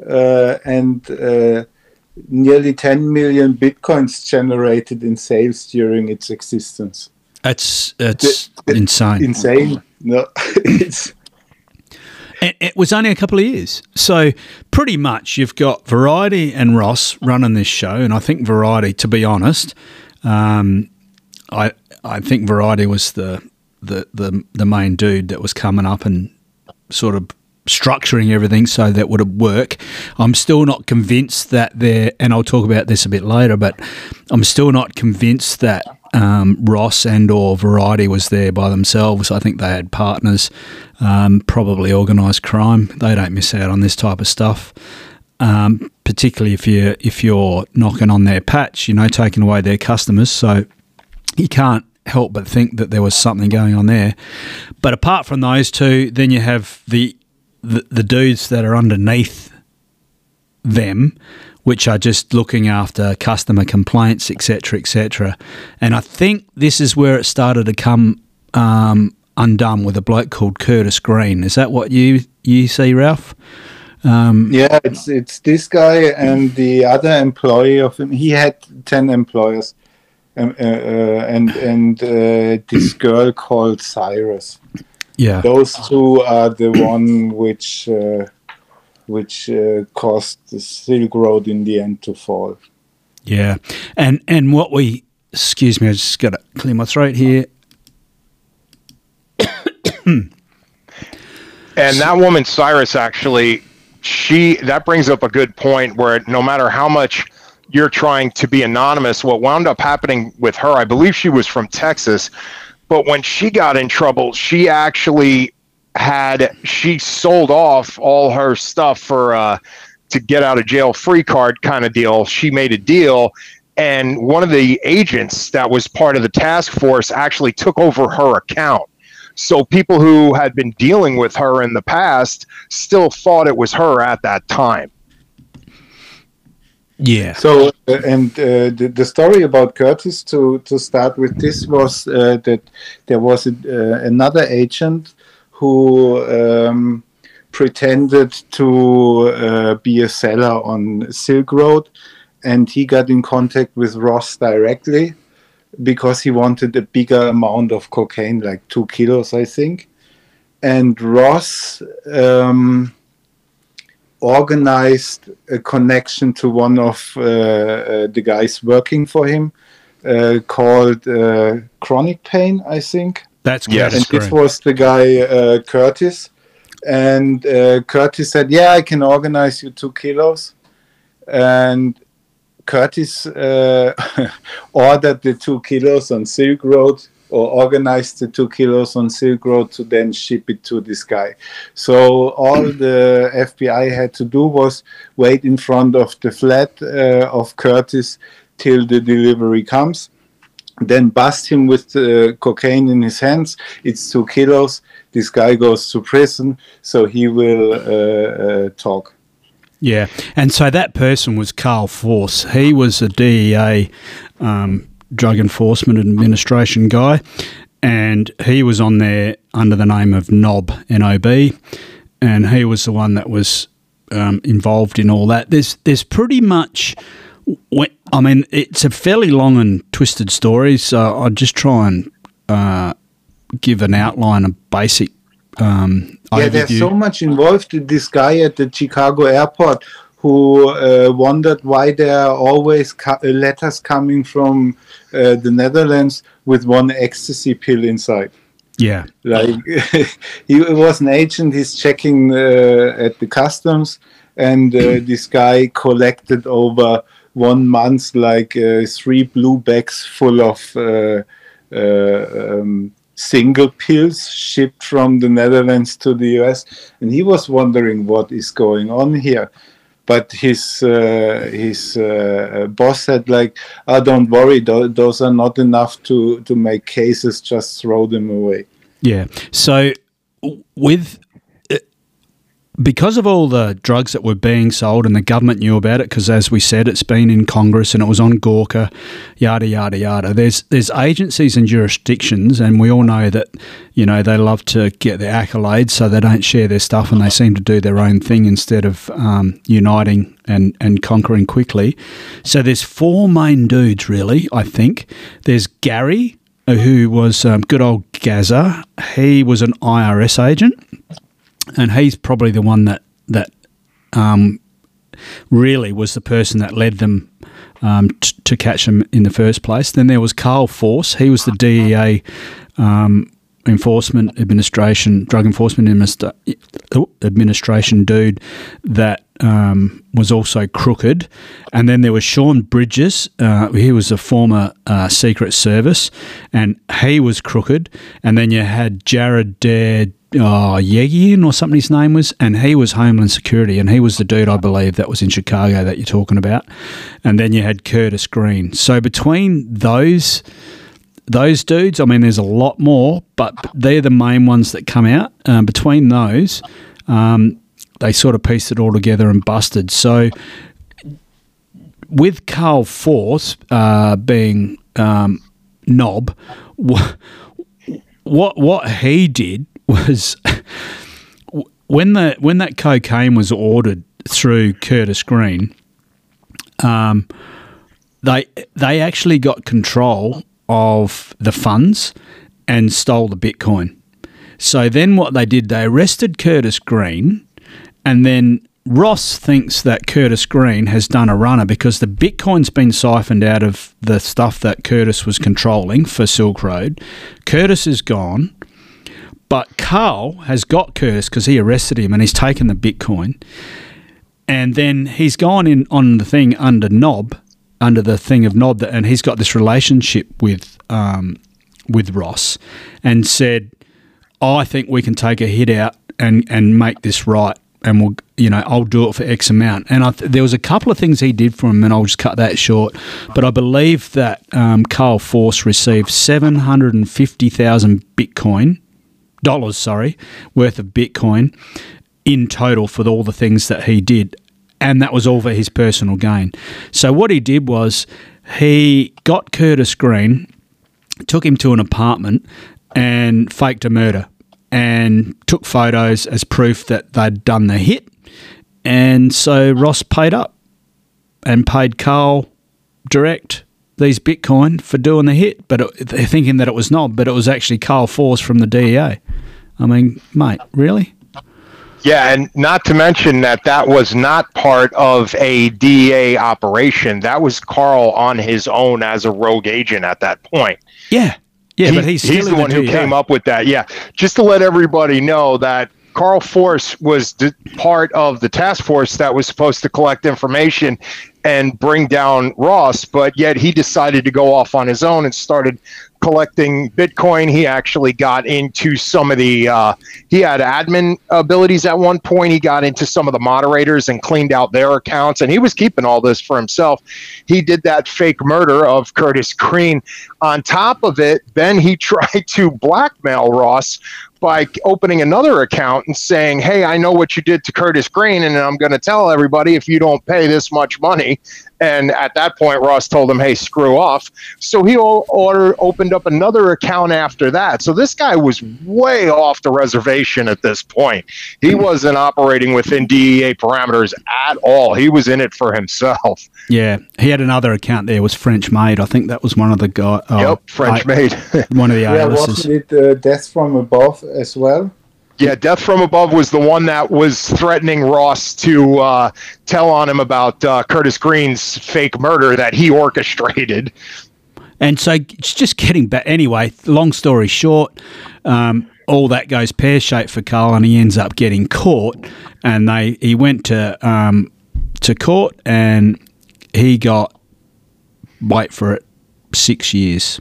[SPEAKER 2] uh, and uh, nearly 10 million bitcoins generated in sales during its existence.
[SPEAKER 3] that's that's
[SPEAKER 2] the-
[SPEAKER 3] insane.
[SPEAKER 2] Insane. No, [LAUGHS] it's
[SPEAKER 3] It, it was only a couple of years. So pretty much you've got Variety and Ross running this show, and I think Variety, to be honest, um, I I think Variety was the, the the the main dude that was coming up and sort of structuring everything so that would work. I'm still not convinced that they're, and I'll talk about this a bit later, but I'm still not convinced that um, Ross and or Variety was there by themselves. I think they had partners, um, probably organised crime. They don't miss out on this type of stuff. Um, particularly if you if you're knocking on their patch, you know, taking away their customers. So you can't help but think that there was something going on there. But apart from those two, then you have the the, the dudes that are underneath them, which are just looking after customer complaints, etc., etc. And I think this is where it started to come um, undone with a bloke called Curtis Green. Is that what you you see, Ralph? Um,
[SPEAKER 2] yeah, it's it's this guy and the other employee of him. He had 10 employers. Um, uh, uh, and and uh, this girl called Cyrus.
[SPEAKER 3] yeah.
[SPEAKER 2] those two are the one which uh, which uh, caused the Silk Road in the end to fall.
[SPEAKER 3] Yeah, and and what we excuse me, I just got to clear my throat here.
[SPEAKER 1] And that woman, Cyrus, actually, she that brings up a good point where no matter how much you're trying to be anonymous, what wound up happening with her, I believe she was from Texas, but when she got in trouble, she actually had she sold off all her stuff for uh to get out of jail free card kind of deal. She made a deal and one of the agents that was part of the task force actually took over her account. So people who had been dealing with her in the past still thought it was her at that time.
[SPEAKER 3] Yeah.
[SPEAKER 2] So, uh, and uh, the, the story about Curtis, to, to start with this, was uh, that there was a, uh, another agent who um, pretended to uh, be a seller on Silk Road, and he got in contact with Ross directly because he wanted a bigger amount of cocaine, like two kilos, I think. And Ross. Um, organized a connection to one of uh, uh, the guys working for him uh, called uh, Chronic Pain, I think.
[SPEAKER 3] That's
[SPEAKER 1] Yes.
[SPEAKER 2] and
[SPEAKER 3] correct.
[SPEAKER 2] this was the guy uh, Curtis. And uh, Curtis said, "Yeah, I can organize you two kilos." And Curtis uh, [LAUGHS] ordered the two kilos on Silk Road or organized the two kilos on Silk Road to then ship it to this guy. So all [CLEARS THROAT] the FBI had to do was wait in front of the flat uh, of Curtis till the delivery comes. Then bust him with uh, cocaine in his hands. It's two kilos. This guy goes to prison, so he will uh, uh, talk.
[SPEAKER 3] Yeah, and so that person was Carl Force. He was a DEA um, Drug Enforcement Administration guy, and he was on there under the name of NOB, and he was the one that was um, involved in all that. There's there's pretty much. when- I mean, it's a fairly long and twisted story, so I'll just try and uh, give an outline, a basic um,
[SPEAKER 2] Yeah, there's so much involved. This guy at the Chicago airport who uh, wondered why there are always co- uh, letters coming from uh, the Netherlands with one ecstasy pill inside.
[SPEAKER 3] yeah,
[SPEAKER 2] Like [LAUGHS] he was an agent. He's checking uh, at the customs, and uh, this guy collected over one month like uh, three blue bags full of uh, uh, um, single pills shipped from the Netherlands to the US, and he was wondering what is going on here. But his uh, his uh, boss said like, "Oh, don't worry, tho- those are not enough to to make cases. Just throw them away."
[SPEAKER 3] Yeah. So with because of all the drugs that were being sold and the government knew about it because as we said it's been in Congress and it was on Gawker yada yada yada. There's there's agencies and jurisdictions and we all know that you know they love to get their accolades so they don't share their stuff and they seem to do their own thing instead of um, uniting and and conquering quickly. So there's four main dudes really I think. There's Gary who was um, good old Gaza. He was an IRS agent, and he's probably the one that that um, really was the person that led them um, t- to catch him in the first place. Then there was Carl Force. He was the DEA um, enforcement administration, drug enforcement administration dude that um, was also crooked. And then there was Shaun Bridges. Uh, he was a former uh, Secret Service, and he was crooked. And then you had Jared Dare. Oh, Yegian or something his name was, and he was Homeland Security, and he was the dude I believe that was in Chicago that you're talking about, and then you had Curtis Green. So between those those dudes, I mean, there's a lot more, but they're the main ones that come out. Um, between those, um, they sort of pieced it all together and busted. So, with Carl Force uh, being um, nob, wh- what what he did was [LAUGHS] when the when that cocaine was ordered through Curtis Green, um, they they actually got control of the funds and stole the Bitcoin. So then what they did, they arrested Curtis Green, and then Ross thinks that Curtis Green has done a runner because the Bitcoin's been siphoned out of the stuff that Curtis was controlling for Silk Road. Curtis is gone, but Carl has got Curtis because he arrested him and he's taken the Bitcoin. And then he's gone in on the thing under Nob, under the thing of Nob, and he's got this relationship with um, with Ross, and said, "I think we can take a hit out and and make this right and we'll, you know, I'll do it for X amount. And I th- there was a couple of things he did for him, and I'll just cut that short. But I believe that um, Carl Force received seven hundred and fifty thousand Bitcoin dollars, sorry, worth of Bitcoin in total for all the things that he did, and that was all for his personal gain. So what he did was he got Curtis Green, took him to an apartment, and faked a murder and took photos as proof that they'd done the hit. And so Ross paid up and paid Carl direct these Bitcoin for doing the hit, but it, they're thinking that it was not, but it was actually Carl Force from the DEA. I mean, mate, really?
[SPEAKER 1] Yeah, and not to mention that that was not part of a DEA operation. That was Carl on his own as a rogue agent at that point.
[SPEAKER 3] Yeah. Yeah, he, but he's,
[SPEAKER 1] he's the one
[SPEAKER 3] the
[SPEAKER 1] who came up with that. Yeah, just to let everybody know that Carl Force was part of the task force that was supposed to collect information and bring down Ross, but yet he decided to go off on his own and started collecting Bitcoin. He actually got into some of the, uh, he had admin abilities at one point. He got into some of the moderators and cleaned out their accounts, and he was keeping all this for himself. He did that fake murder of Curtis Green. On top of it, then he [LAUGHS] tried to blackmail Ross by opening another account and saying, Hey, I know what you did to Curtis Green, and I'm going to tell everybody if you don't pay this much money. And at that point, Ross told him, "Hey, screw off." So he order opened up another account after that. So this guy was way off the reservation at this point. He wasn't operating within DEA parameters at all. He was in it for himself.
[SPEAKER 3] Yeah, he had another account there. Was French Maid? I think that was one of the guys.
[SPEAKER 1] Oh, yep, French I, Maid.
[SPEAKER 3] one of [LAUGHS] the
[SPEAKER 2] yeah, wasn't it uh, Death from Above as well?
[SPEAKER 1] Yeah, Death from Above was the one that was threatening Ross to uh, tell on him about uh, Curtis Green's fake murder that he [LAUGHS] orchestrated.
[SPEAKER 3] And so, it's just getting back. Anyway, long story short, um, all that goes pear shaped for Carl, and he ends up getting caught. And they he went to um, to court, and he got wait for it six years.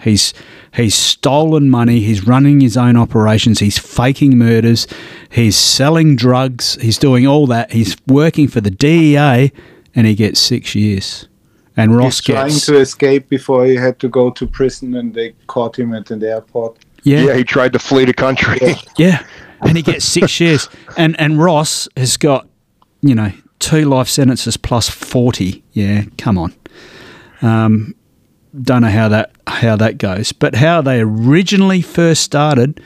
[SPEAKER 3] He's he's stolen money. He's running his own operations. He's faking murders. He's selling drugs. He's doing all that. He's working for the DEA, and he gets six years. And Ross
[SPEAKER 2] he's trying
[SPEAKER 3] gets,
[SPEAKER 2] to escape before he had to go to prison, and they caught him at the airport.
[SPEAKER 1] Yeah, yeah, he tried to flee the country.
[SPEAKER 3] Yeah, [LAUGHS] yeah. and he gets six years. And and Ross has got, you know, two life sentences plus forty. Yeah, come on. Um, don't know how that how that goes, but how they originally first started,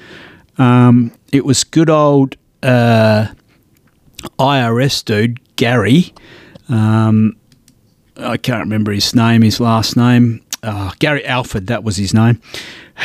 [SPEAKER 3] um, it was good old uh, IRS dude Gary. Um, I can't remember his name, his last name. Uh, Gary Alford, that was his name.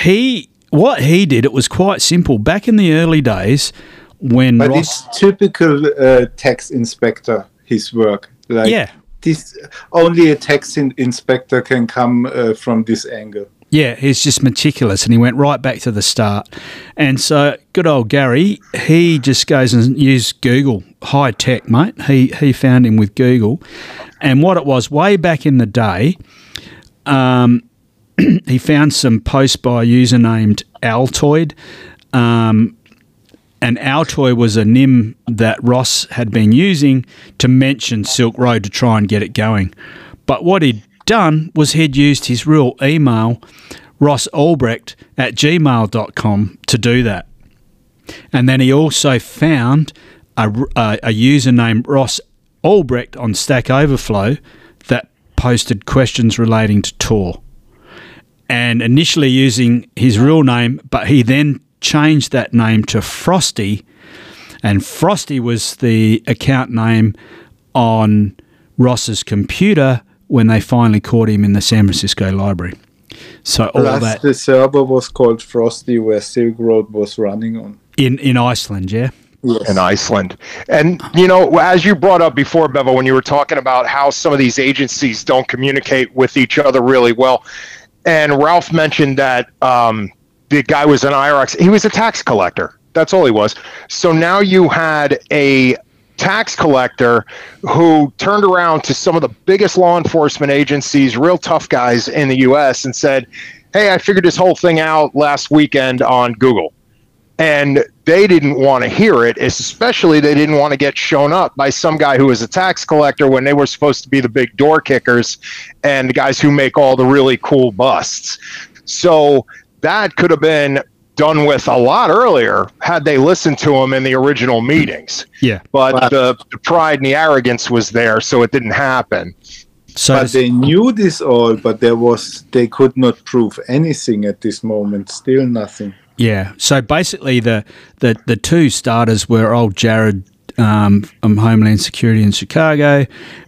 [SPEAKER 3] He what he did, it was quite simple. Back in the early days, when
[SPEAKER 2] but
[SPEAKER 3] Ross,
[SPEAKER 2] it's typical uh, tax inspector his work.
[SPEAKER 3] Like, yeah,
[SPEAKER 2] this only a tax in, inspector can come uh, from this angle.
[SPEAKER 3] Yeah, he's just meticulous, and he went right back to the start. And so, good old Gary, he just goes and used Google, high tech, mate. He he found him with Google, and what it was way back in the day, um, [CLEARS THROAT] he found some posts by a user named Altoid. Um, and Altoid was a nym that Ross had been using to mention Silk Road to try and get it going. But what he'd done was he'd used his real email, Ross Ulbricht at gmail.com, to do that. And then he also found a, a, a user named Ross Ulbricht on Stack Overflow that posted questions relating to Tor. And initially using his real name, but he then changed that name to Frosty, and Frosty was the account name on Ross's computer when they finally caught him in the San Francisco library. So all
[SPEAKER 2] Plus
[SPEAKER 3] that
[SPEAKER 2] the server was called Frosty, where Silk Road was running on
[SPEAKER 3] in in Iceland, yeah.
[SPEAKER 1] Yes. in Iceland. And you know, as you brought up before, Bevo, when you were talking about how some of these agencies don't communicate with each other really well, and Ralph mentioned that um, the guy was an IRS. He was a tax collector. That's all he was. So now you had a tax collector who turned around to some of the biggest law enforcement agencies, real tough guys in the US, and said, Hey, I figured this whole thing out last weekend on Google. And they didn't want to hear it, especially they didn't want to get shown up by some guy who was a tax collector when they were supposed to be the big door kickers and the guys who make all the really cool busts. So that could have been done with a lot earlier had they listened to him in the original meetings.
[SPEAKER 3] Yeah.
[SPEAKER 1] But wow. the, the, pride and the arrogance was there, so it didn't happen.
[SPEAKER 2] So but they knew this all, but there was they could not prove anything at this moment. Still nothing.
[SPEAKER 3] Yeah. So basically, the the, the two starters were old Jared um, from Homeland Security in Chicago,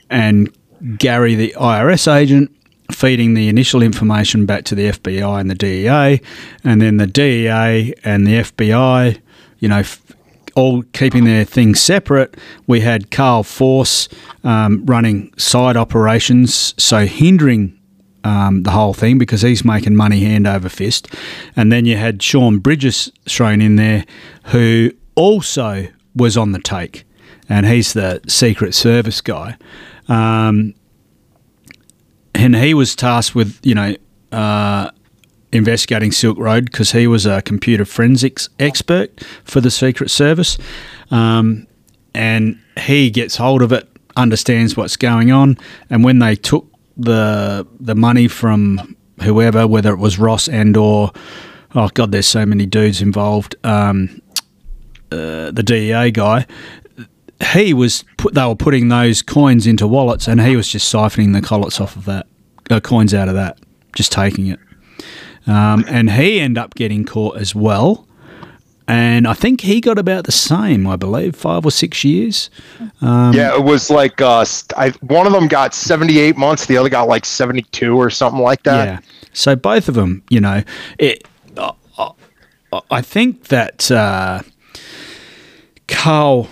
[SPEAKER 3] and Gary, the IRS agent, feeding the initial information back to the FBI and the DEA, and then the DEA and the FBI, you know, f- all keeping their things separate. We had Carl Force um, running side operations, so hindering um, the whole thing because he's making money hand over fist. And then you had Shaun Bridges thrown in there, who also was on the take, and he's the Secret Service guy. Um, and he was tasked with you know uh, investigating Silk Road because he was a computer forensics expert for the Secret Service, um, and he gets hold of it, understands what's going on, and when they took the the money from whoever, whether it was Ross and or oh god, there's so many dudes involved. Um, uh, the DEA guy, he was put, they were putting those coins into wallets, and he was just siphoning the collets off of that, uh, coins out of that, just taking it. Um, and he ended up getting caught as well. And I think he got about the same, I believe, five or six years.
[SPEAKER 1] Um, yeah, it was like uh, I, one of them got 78 months, the other got like 72 or something like that. Yeah.
[SPEAKER 3] So both of them, you know, it. Uh, I think that uh, Carl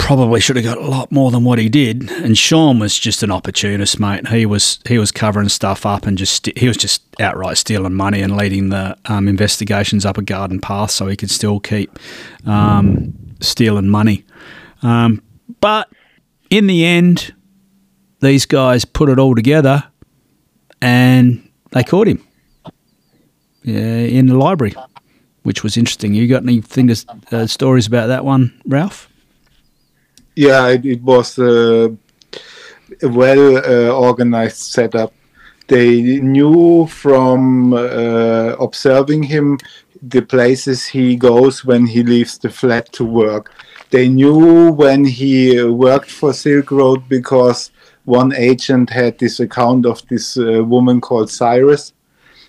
[SPEAKER 3] probably should have got a lot more than what he did. And Shaun was just an opportunist, mate. He was he was covering stuff up and just he was just outright stealing money and leading the um, investigations up a garden path so he could still keep um, stealing money. Um, but in the end, these guys put it all together and they caught him yeah, in the library, which was interesting. You got anything to, uh, stories about that one, Ralph?
[SPEAKER 2] Yeah, it, it was a well uh, organized setup. They knew from uh, observing him the places he goes when he leaves the flat to work. They knew when he worked for Silk Road because one agent had this account of this uh, woman called Cirrus.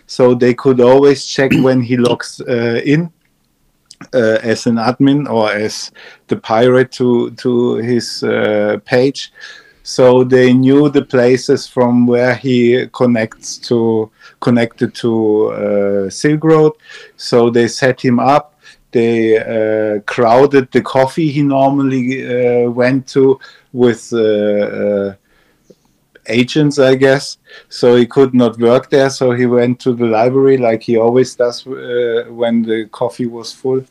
[SPEAKER 2] So they could always check when he logs uh, in uh, as an admin or as the pirate to to his uh, page. So they knew the places from where he connects to connected to uh, Silk Road. So they set him up. They uh, crowded the coffee he normally uh, went to with uh, agents, I guess. So he could not work there. So he went to the library like he always does uh, when the coffee was full.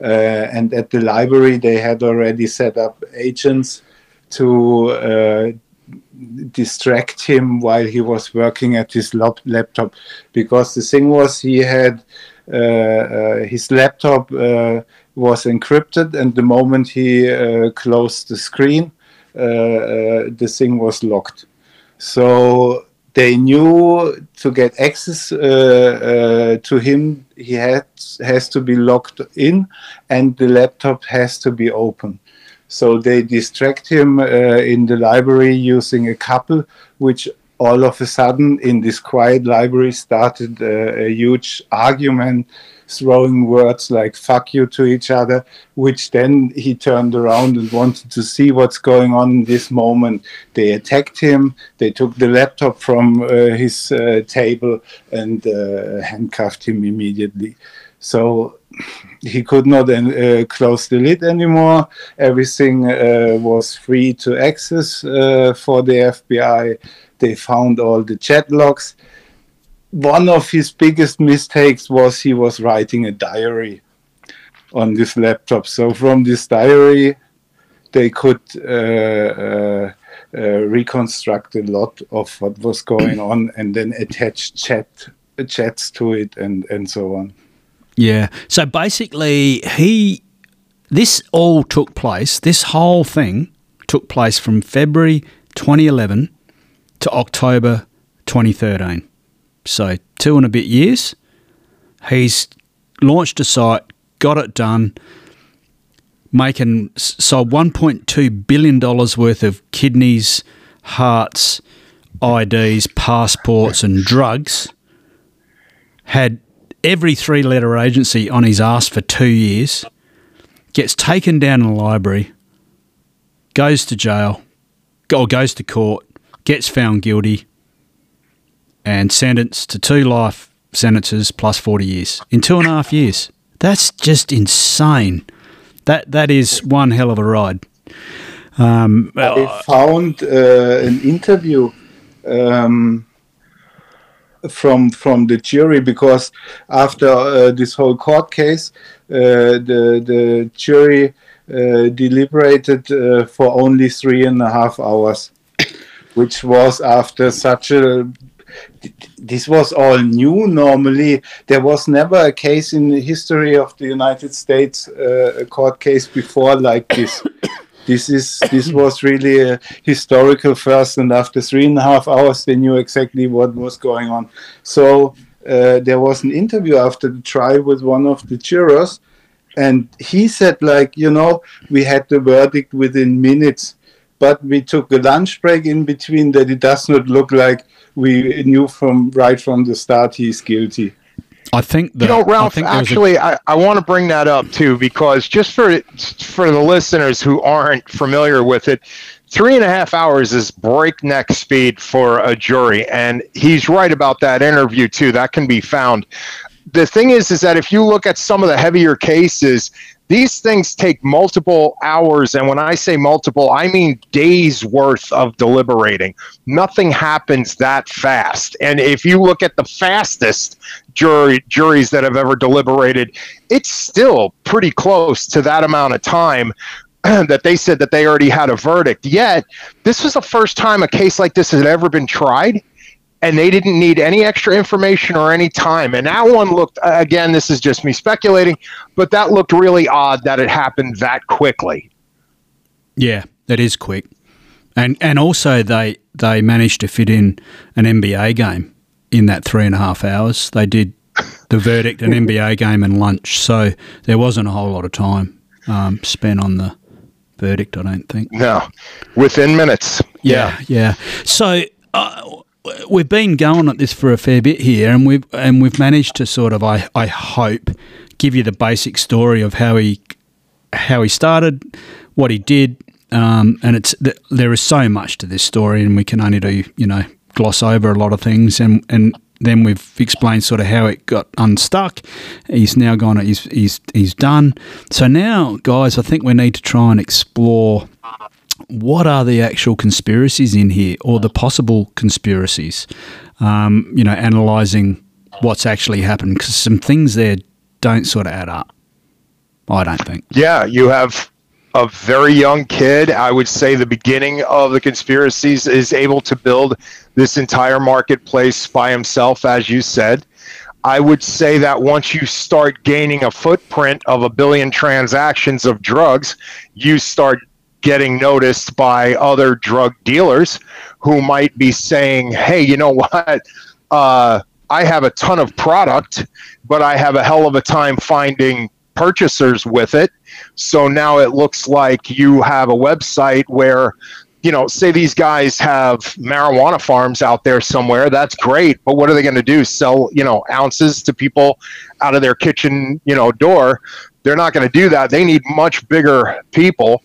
[SPEAKER 2] Uh, and at the library, they had already set up agents to uh, distract him while he was working at his laptop. Because the thing was, he had uh, uh, his laptop uh, was encrypted, and the moment he closed the screen, the thing was locked. So they knew to get access uh, uh, to him, he had, has to be locked in and the laptop has to be open. So they distract him uh, in the library using a couple, which all of a sudden in this quiet library started a huge argument throwing words like fuck you to each other, which then he turned around and wanted to see what's going on in this moment. They attacked him, they took the laptop from uh, his uh, table and uh, handcuffed him immediately. So he could not uh, close the lid anymore. Everything uh, was free to access uh, for the FBI. They found all the chat logs one of his biggest mistakes was he was writing a diary on this laptop. So from this diary, they could uh, uh, uh, reconstruct a lot of what was going on and then attach chat chats to it and and so on.
[SPEAKER 3] Yeah. So basically, he this all took place. This whole thing took place from February 2011 to October 2013. So two and a bit years. He's launched a site, got it done, making sold 1.2 billion dollars worth of kidneys, hearts, IDs, passports, and drugs. Had every three letter agency on his ass for two years, gets taken down in the library, goes to jail, or goes to court, gets found guilty, and sentenced to two life sentences plus 40 years in two and a half years. That's just insane. That That is one hell of a ride. Um,
[SPEAKER 2] I found uh, an interview um, from from the jury because after uh, this whole court case, uh, the the jury uh, deliberated uh, for only three and a half hours, which was after such a. This was all new. Normally, there was never a case in the history of the United States, uh, a court case before like this. [COUGHS] This is this was really a historical first and after three and a half hours they knew exactly what was going on. So uh, there was an interview after the trial with one of the jurors and he said like you know we had the verdict within minutes but we took a lunch break in between that it does not look like we knew from right from the start he's guilty
[SPEAKER 3] I think
[SPEAKER 1] that, you know, Ralph. Actually, a... I, I want to bring that up too because just for for the listeners who aren't familiar with it, three and a half hours is breakneck speed for a jury, and he's right about that interview too. That can be found. The thing is, is that if you look at some of the heavier cases, these things take multiple hours. And when I say multiple, I mean days worth of deliberating. Nothing happens that fast. And if you look at the fastest jury, juries that have ever deliberated, it's still pretty close to that amount of time [CLEARS THROAT] that they said that they already had a verdict. Yet, this was the first time a case like this had ever been tried and they didn't need any extra information or any time. And that one looked, again, this is just me speculating, but that looked really odd that it happened that quickly.
[SPEAKER 3] Yeah, that is quick. And and also they they managed to fit in an NBA game in that three and a half hours. They did the verdict, an NBA game, and lunch. So there wasn't a whole lot of time um, spent on the verdict. I don't think.
[SPEAKER 1] No, within minutes.
[SPEAKER 3] Yeah, yeah. yeah. So. Uh, we've been going at this for a fair bit here, and we've and we've managed to sort of, I, I hope, give you the basic story of how he how he started, what he did, um, and it's there is so much to this story, and we can only do you know gloss over a lot of things, and and then we've explained sort of how it got unstuck. He's now gone. He's he's he's done. So now, guys, I think we need to try and explore what are the actual conspiracies in here or the possible conspiracies? Um, you know, analysing what's actually happened because some things there don't sort of add up. I don't think.
[SPEAKER 1] Yeah, you have a very young kid. I would say the beginning of the conspiracies is able to build this entire marketplace by himself, as you said. I would say that once you start gaining a footprint of a billion transactions of drugs, you start getting noticed by other drug dealers who might be saying, hey, you know what? Uh, I have a ton of product, but I have a hell of a time finding purchasers with it. So now it looks like you have a website where, you know, say these guys have marijuana farms out there somewhere. That's great. But what are they going to do? Sell, you know, ounces to people out of their kitchen, you know, door? They're not going to do that. They need much bigger people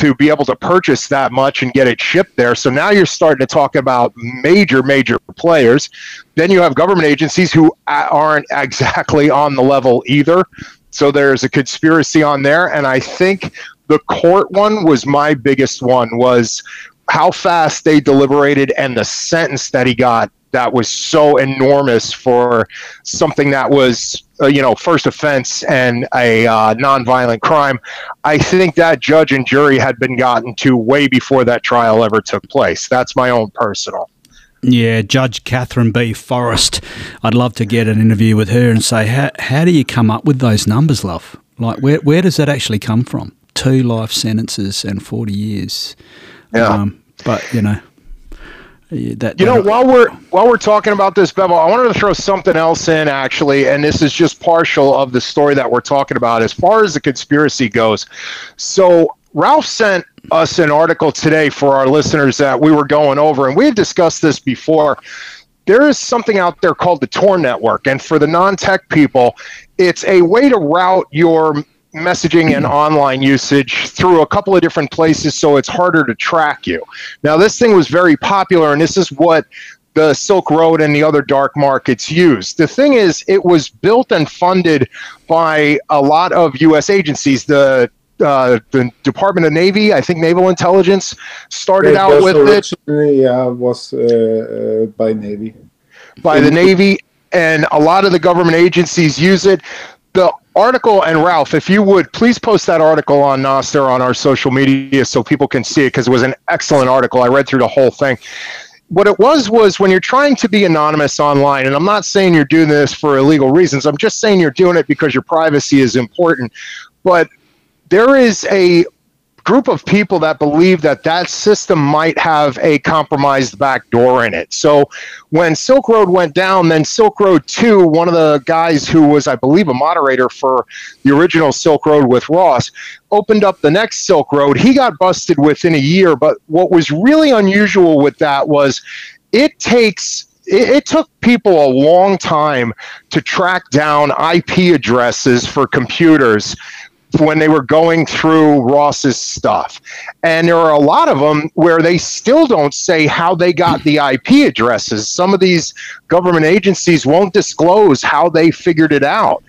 [SPEAKER 1] to be able to purchase that much and get it shipped there. So now you're starting to talk about major, major players. Then you have government agencies who aren't [LAUGHS] exactly on the level either. So there's a conspiracy on there. And I think the court one was my biggest one was how fast they deliberated and the sentence that he got that was so enormous for something that was uh, you know first offense and a uh, nonviolent crime i think that judge and jury had been gotten to way before that trial ever took place that's my own personal
[SPEAKER 3] Yeah, Judge Katherine B. Forrest. I'd love to get an interview with her and say, how, how do you come up with those numbers, love? Like, where, where does that actually come from? Two life sentences and 40 years.
[SPEAKER 1] Yeah.
[SPEAKER 3] Um, but, you know. That,
[SPEAKER 1] you know, while we're while we're talking about this, Bevel, I wanted to throw something else in actually, and this is just partial of the story that we're talking about as far as the conspiracy goes. So Ralph sent us an article today for our listeners that we were going over, and we've discussed this before. There is something out there called the Tor network, and for the non-tech people, it's a way to route your messaging and [CLEARS THROAT] online usage through a couple of different places so it's harder to track you. Now, this thing was very popular, and this is what the Silk Road and the other dark markets used. The thing is, it was built and funded by a lot of U.S. agencies. The uh, the Department of Navy, I think Naval Intelligence, started out with it.
[SPEAKER 2] Yeah, was uh, uh, by Navy.
[SPEAKER 1] By the Navy, and a lot of the government agencies use it. The article and Ralph, if you would please post that article on uh, Nostr on our social media so people can see it because it was an excellent article. I read through the whole thing. What it was was when you're trying to be anonymous online, and I'm not saying you're doing this for illegal reasons, I'm just saying you're doing it because your privacy is important. But there is a group of people that believe that that system might have a compromised back door in it. So when Silk Road went down, then Silk Road 2, one of the guys who was, I believe, a moderator for the original Silk Road with Ross, opened up the next Silk Road. He got busted within a year, but what was really unusual with that was it takes it, took people a long time to track down IP addresses for computers when they were going through Ross's stuff. And there are a lot of them where they still don't say how they got the IP addresses. Some of these government agencies won't disclose how they figured it out.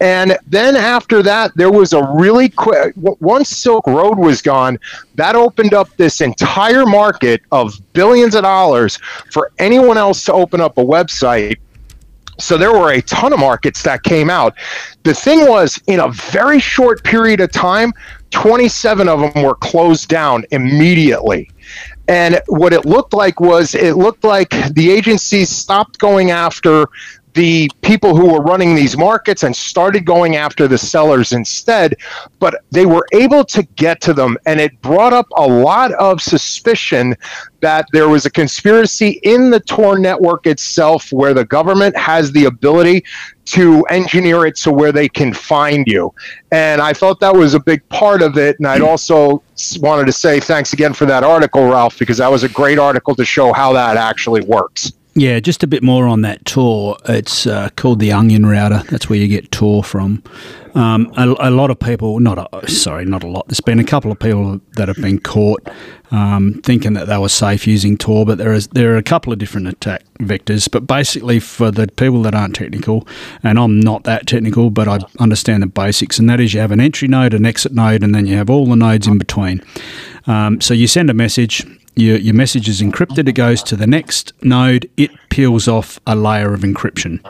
[SPEAKER 1] And then after that, there was a really quick, once Silk Road was gone, that opened up this entire market of billions of dollars for anyone else to open up a website so there were a ton of markets that came out. The thing was, in a very short period of time, 27 of them were closed down immediately. And what it looked like was it looked like the agencies stopped going after the people who were running these markets and started going after the sellers instead. But they were able to get to them, and it brought up a lot of suspicion that there was a conspiracy in the Tor network itself where the government has the ability to engineer it so where they can find you. And I thought that was a big part of it. And I'd also wanted to say thanks again for that article, Ralph, because that was a great article to show how that actually works.
[SPEAKER 3] Yeah, just a bit more on that Tor. It's uh, called the Onion Router. That's where you get Tor from. Um, a, a, lot of people, not a, sorry, not a lot. There's been a couple of people that have been caught um, thinking that they were safe using Tor, but there is there are a couple of different attack vectors. But basically, for the people that aren't technical, and I'm not that technical, but I understand the basics, and that is you have an entry node, an exit node, and then you have all the nodes in between. Um, so you send a message your, your message is encrypted, it goes to the next node, it peels off a layer of encryption.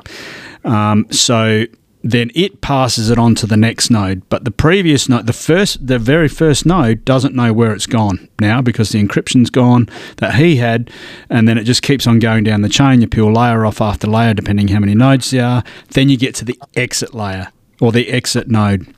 [SPEAKER 3] Um, so then it passes it on to the next node. But the previous node, the first, the very first node, doesn't know where it's gone now because the encryption's gone that he had, and then it just keeps on going down the chain. You peel layer off after layer, depending how many nodes there are. Then you get to the exit layer or the exit node.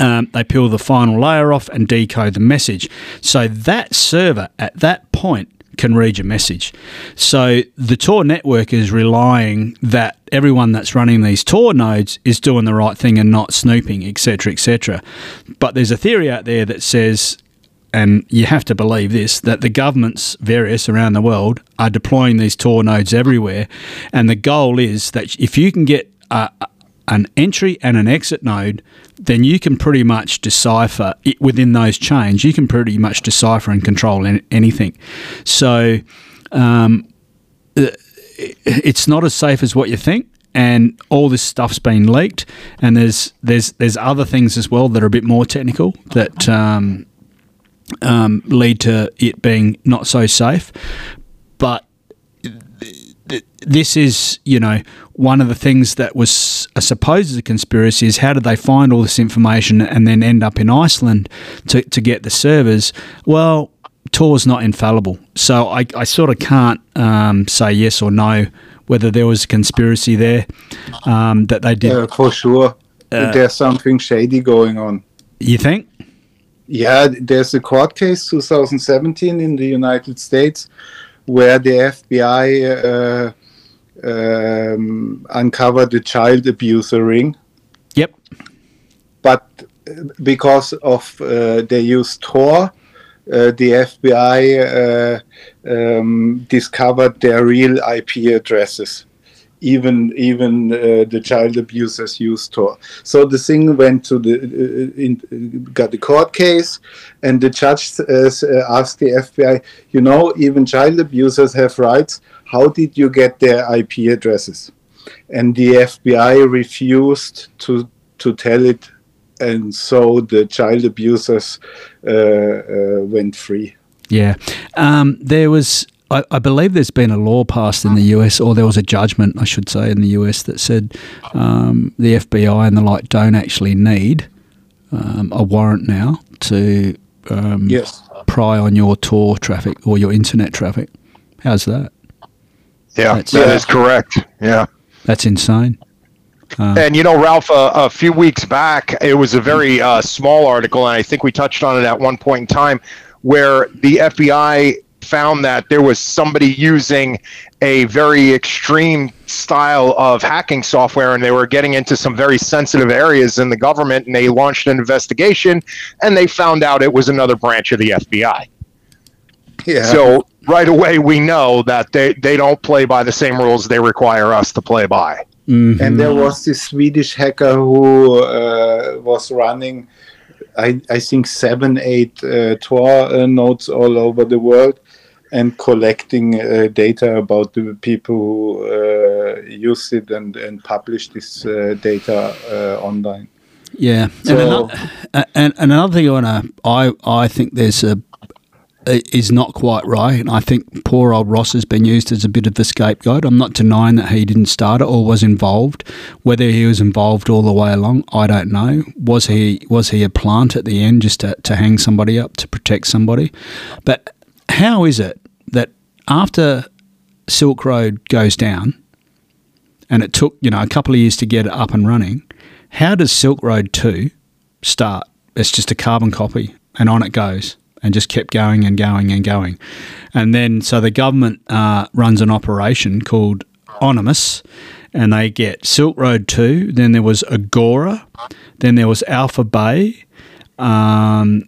[SPEAKER 3] Um, they peel the final layer off and decode the message. So that server at that point can read your message. So the Tor network is relying that everyone that's running these Tor nodes is doing the right thing and not snooping, etc., etc. But there's a theory out there that says and you have to believe this that the governments various around the world are deploying these tor nodes everywhere and the goal is that if you can get a, an entry and an exit node, then you can pretty much decipher it within those chains. You can pretty much decipher and control anything. So um, uh, it's not as safe as what you think. And all this stuff's been leaked, and there's there's there's other things as well that are a bit more technical that um, um, lead to it being not so safe. But this is, you know, one of the things that was supposed as a conspiracy is how did they find all this information and then end up in Iceland to, to get the servers? Well, Tor's not infallible, so I, I sort of can't um, say yes or no whether there was a conspiracy there um, that they did.
[SPEAKER 2] Uh, for sure, there's something shady going on.
[SPEAKER 3] You think?
[SPEAKER 2] Yeah, there's a court case 2017 in the United States where the FBI uh, um, uncovered a child abuser ring.
[SPEAKER 3] Yep.
[SPEAKER 2] But uh, because of uh, they used Tor, uh, the FBI uh, um, discovered their real IP addresses. Even even uh, the child abusers used Tor. So the thing went to the uh, in, got the court case, and the judge uh, asked the FBI, you know, even child abusers have rights. How did you get their IP addresses? And the FBI refused to to tell it and so the child abusers uh, uh, went free.
[SPEAKER 3] Yeah, um, there was. I, I, believe there's been a law passed in the US, or there was a judgment, I should say, in the US that said um, the FBI and the like don't actually need um, a warrant now to um,
[SPEAKER 2] yes.
[SPEAKER 3] pry on your Tor traffic or your internet traffic. How's that?
[SPEAKER 1] Yeah, That's, that is correct. Yeah,
[SPEAKER 3] that's insane.
[SPEAKER 1] Uh, and you know, Ralph, uh, a few weeks back, it was a very uh, small article, and I think we touched on it at one point in time, where the FBI found that there was somebody using a very extreme style of hacking software, and they were getting into some very sensitive areas in the government, and they launched an investigation, and they found out it was another branch of the FBI. Yeah. So right away, we know that they, they don't play by the same rules they require us to play by.
[SPEAKER 2] Mm-hmm. And there was this Swedish hacker who uh, was running, I, I think, seven, eight uh, Tor uh, nodes all over the world and collecting uh, data about the people who uh, use it and, and publish this uh, data online.
[SPEAKER 3] Yeah, so, and, another, and, and another thing I want to, I I think there's a is not quite right. And I think poor old Ross has been used as a bit of a scapegoat. I'm not denying that he didn't start it or was involved. Whether he was involved all the way along, I don't know. Was he was he a plant at the end just to, to hang somebody up to protect somebody? But how is it that after Silk Road goes down, and it took you know a couple of years to get it up and running, how does Silk Road two start? It's just a carbon copy, and on it goes and just kept going and going and going. And then, so the government uh, runs an operation called Onymous, and they get Silk Road 2, then there was Agora, then there was Alpha Bay, um,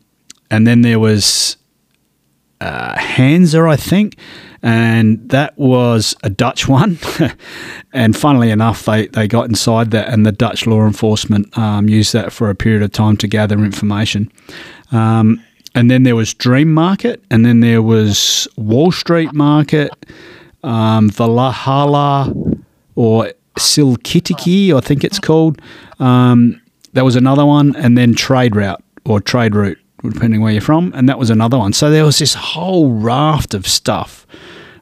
[SPEAKER 3] and then there was uh, I think, and that was a Dutch [LAUGHS] one. and funnily enough, they, they got inside that, and the Dutch law enforcement um, used that for a period of time to gather information. Um, and then there was Dream Market, and then there was Wall Street Market, um, Valhalla, or Silkitiki, I think it's called. Um, that was another one, and then Trade Route or Trade Route, depending where you're from, and that was another one. So there was this whole raft of stuff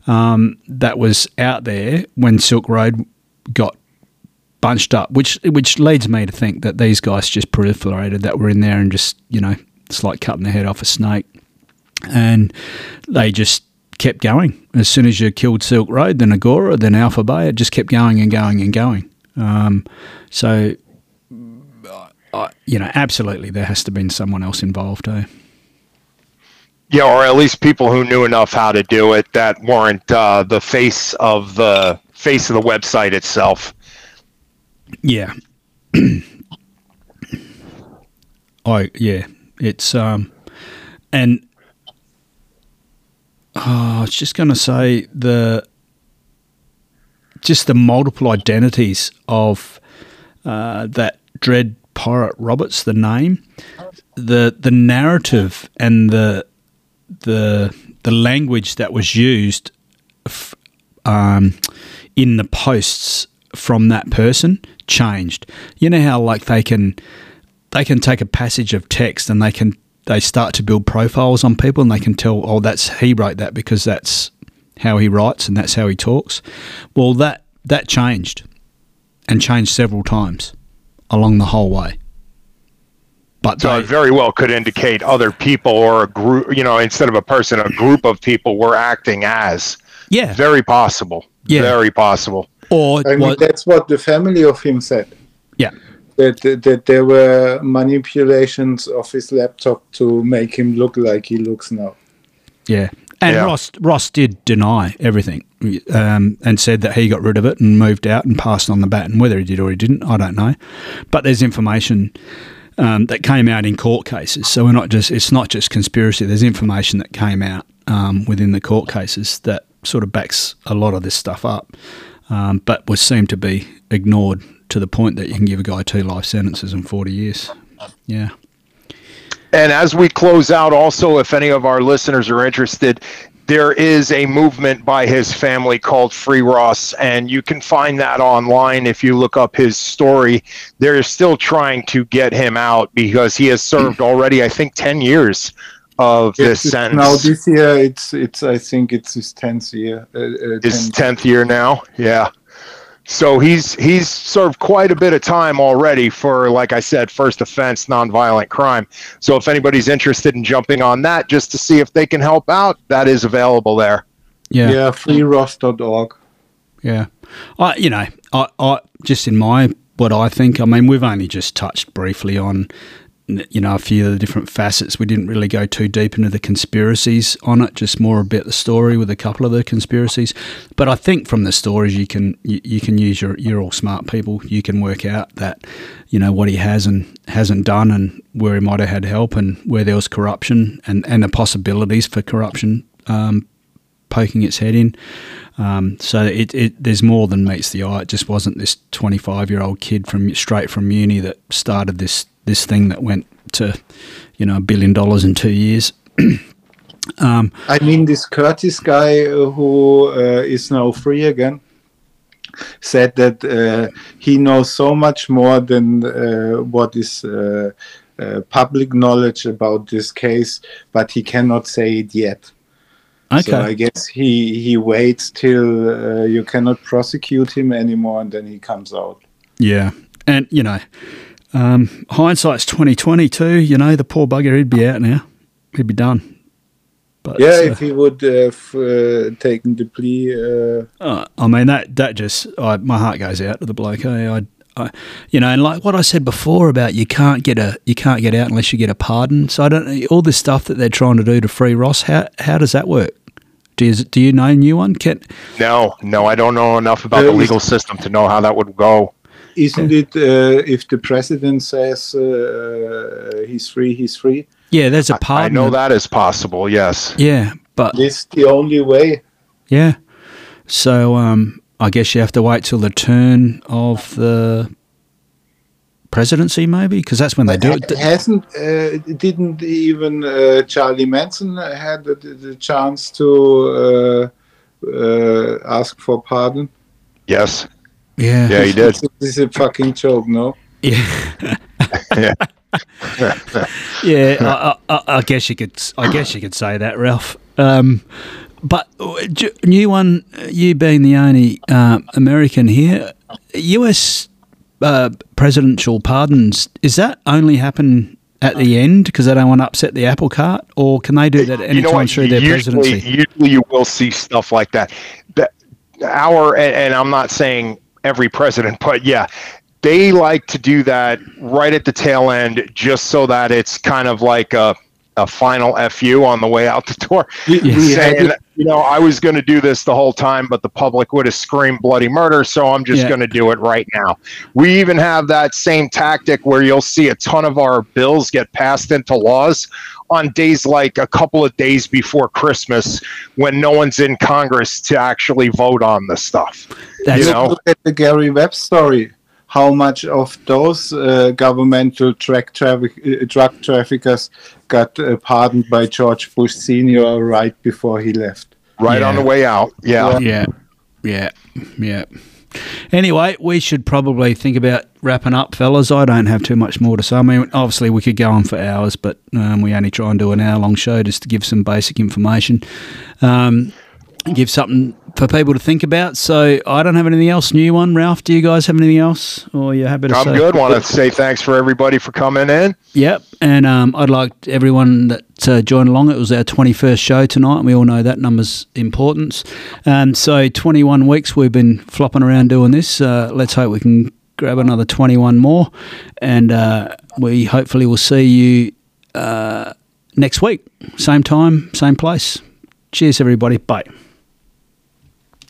[SPEAKER 3] um, that was out there when Silk Road got bunched up, which which leads me to think that these guys just proliferated that were in there and just you know it's like cutting the head off a snake. And they just kept going. As soon as you killed Silk Road, then Agora, then Alpha Bay, it just kept going and going and going. Um, so, uh, you know, absolutely, there has to have been someone else involved, eh?
[SPEAKER 1] Yeah, or at least people who knew enough how to do it that weren't uh, the face of the face of the website itself.
[SPEAKER 3] Yeah. [CLEARS THROAT] I yeah, it's um, and oh, I was just going to say the just the multiple identities of uh, that Dread Pirate Roberts, the name, the the narrative, and the the the language that was used f- um, in the posts from that person changed. You know how like they can they can take a passage of text and they can they start to build profiles on people and they can tell oh that's he wrote that because that's how he writes and that's how he talks. Well that that changed and changed several times along the whole way But
[SPEAKER 1] So
[SPEAKER 3] they,
[SPEAKER 1] it very well could indicate other people or a group, you know, instead of a person, a group of people were acting as.
[SPEAKER 3] yeah,
[SPEAKER 1] Very possible.
[SPEAKER 3] Yeah.
[SPEAKER 1] Very possible.
[SPEAKER 3] or
[SPEAKER 2] I mean,
[SPEAKER 3] what,
[SPEAKER 2] that's what the family of him said.
[SPEAKER 3] yeah,
[SPEAKER 2] That, that, that there were manipulations of his laptop to make him look like he looks now.
[SPEAKER 3] yeah. And
[SPEAKER 1] Yeah.
[SPEAKER 3] Ross Ross did deny everything um, and said that he got rid of it and moved out and passed on the baton. Whether he did or he didn't, I don't know. But there's information um, that came out in court cases. So we're not just it's not just conspiracy. There's information that came out um, within the court cases that sort of backs a lot of this stuff up, um, but was seemed to be ignored to the point that you can give a guy two life sentences and 40 years. Yeah.
[SPEAKER 1] And as we close out, also, if any of our listeners are interested, there is a movement by his family called Free Ross, and you can find that online if you look up his story. They're still trying to get him out because he has served already, I think, 10 years of this sentence.
[SPEAKER 2] Now this year, it's it's I think it's his tenth year. Uh, uh,
[SPEAKER 1] his
[SPEAKER 2] 10th.
[SPEAKER 1] tenth year now. Yeah. So he's he's served quite a bit of time already for, like I said, first offense, nonviolent crime. So if anybody's interested in jumping on that just to see if they can help out, that is available there.
[SPEAKER 3] Yeah.
[SPEAKER 2] yeah, freeross.org.
[SPEAKER 3] Yeah, I you know I, I just in my what I think. I mean, we've only just touched briefly on you know a few of the different facets. We didn't really go too deep into the conspiracies on it. Just more about the story with a couple of the conspiracies. But I think from the stories you can you, you can use your you're all smart people. You can work out that you know what he has and hasn't done, and where he might have had help, and where there was corruption, and and the possibilities for corruption. Um, poking its head in. Um, so it, it there's more than meets the eye. It just wasn't this 25 year old kid from straight from uni that started this this thing that went to you know a billion dollars in two years. [CLEARS THROAT] um,
[SPEAKER 2] I mean, this Curtis guy uh, who uh, is now free again said that uh, he knows so much more than uh, what is uh, uh, public knowledge about this case, but he cannot say it yet.
[SPEAKER 3] okay,
[SPEAKER 2] So I guess he he waits till uh, you cannot prosecute him anymore, and then he comes out.
[SPEAKER 3] yeah, and you know, um, hindsight's 2020 too. You know, the poor bugger, he'd be out now. He'd be done. But
[SPEAKER 2] Yeah,
[SPEAKER 3] uh,
[SPEAKER 2] if he would have uh, taken the plea. Uh,
[SPEAKER 3] Uh, I mean that that just I, my heart goes out to the bloke. eh? I, I, you know, and like what I said before about you can't get a you can't get out unless you get a pardon. So I don't all this stuff that they're trying to do to free Ross. How how does that work? Do you, do you know a new one? Can
[SPEAKER 1] No, no, I don't know enough about
[SPEAKER 2] Uh,
[SPEAKER 1] the legal system to know how that would go.
[SPEAKER 2] Isn't it uh, if the president says uh, he's free, he's free?
[SPEAKER 3] yeah, there's a pardon.
[SPEAKER 1] I know that is possible. Yes.
[SPEAKER 3] Yeah, but
[SPEAKER 2] This is the only way.
[SPEAKER 3] yeah. So um, I guess you have to wait till the turn of the presidency, maybe, because that's when they do it.
[SPEAKER 2] Hasn't uh, didn't even uh, Charlie Manson had the, the chance to uh, uh, ask for pardon?
[SPEAKER 1] Yes.
[SPEAKER 3] Yeah,
[SPEAKER 1] Yeah, he [LAUGHS] did.
[SPEAKER 2] This is a fucking joke, no?
[SPEAKER 3] yeah. [LAUGHS]
[SPEAKER 1] Yeah.
[SPEAKER 3] Yeah, I, I, I guess you could. I guess you could say that, Ralph. Um, but uh, new one, uh, you being the only uh, American here, U.S. Uh, presidential pardons is that only happen at the end because they don't want to upset the apple cart, or can they do that any
[SPEAKER 1] you know
[SPEAKER 3] time
[SPEAKER 1] what?
[SPEAKER 3] through their
[SPEAKER 1] usually,
[SPEAKER 3] presidency?
[SPEAKER 1] usually you will see stuff like that. The, our and, and I'm not saying every president, but yeah, they like to do that right at the tail end, just so that it's kind of like a a final fu on the way out the door.
[SPEAKER 2] We, we
[SPEAKER 1] Saying,
[SPEAKER 2] it-
[SPEAKER 1] you know, I was going to do this the whole time, but the public would have screamed bloody murder, so I'm just
[SPEAKER 3] Yeah.
[SPEAKER 1] going to do it right now. We even have that same tactic where you'll see a ton of our bills get passed into laws on days like a couple of days before Christmas when no one's in Congress to actually vote on the stuff.
[SPEAKER 3] That's
[SPEAKER 1] you know,
[SPEAKER 2] Look at the Gary Webb story. How much of those uh, governmental drug, traffic, uh, drug traffickers got uh, pardoned by George Bush Senior right before he left?
[SPEAKER 1] right on the way out. Yeah.
[SPEAKER 3] Yeah, yeah, yeah. Anyway, we should probably think about wrapping up, fellas. I don't have too much more to say. I mean, obviously, we could go on for hours, but um, we only try and do an hour long show just to give some basic information. Um, give something for people to think about. So I don't have anything else new one. Ralph, do you guys have anything else, or you happy to
[SPEAKER 1] I'm
[SPEAKER 3] say?
[SPEAKER 1] good. Want to say thanks for everybody for coming in.
[SPEAKER 3] Yep, and um, I'd like everyone that uh, joined along. It was our 21st show tonight, and we all know that number's importance. Um, so 21 weeks we've been flopping around doing this. Uh, let's hope we can grab another 21 more, and uh, we hopefully will see you uh, next week, same time, same place. Cheers, everybody. Bye.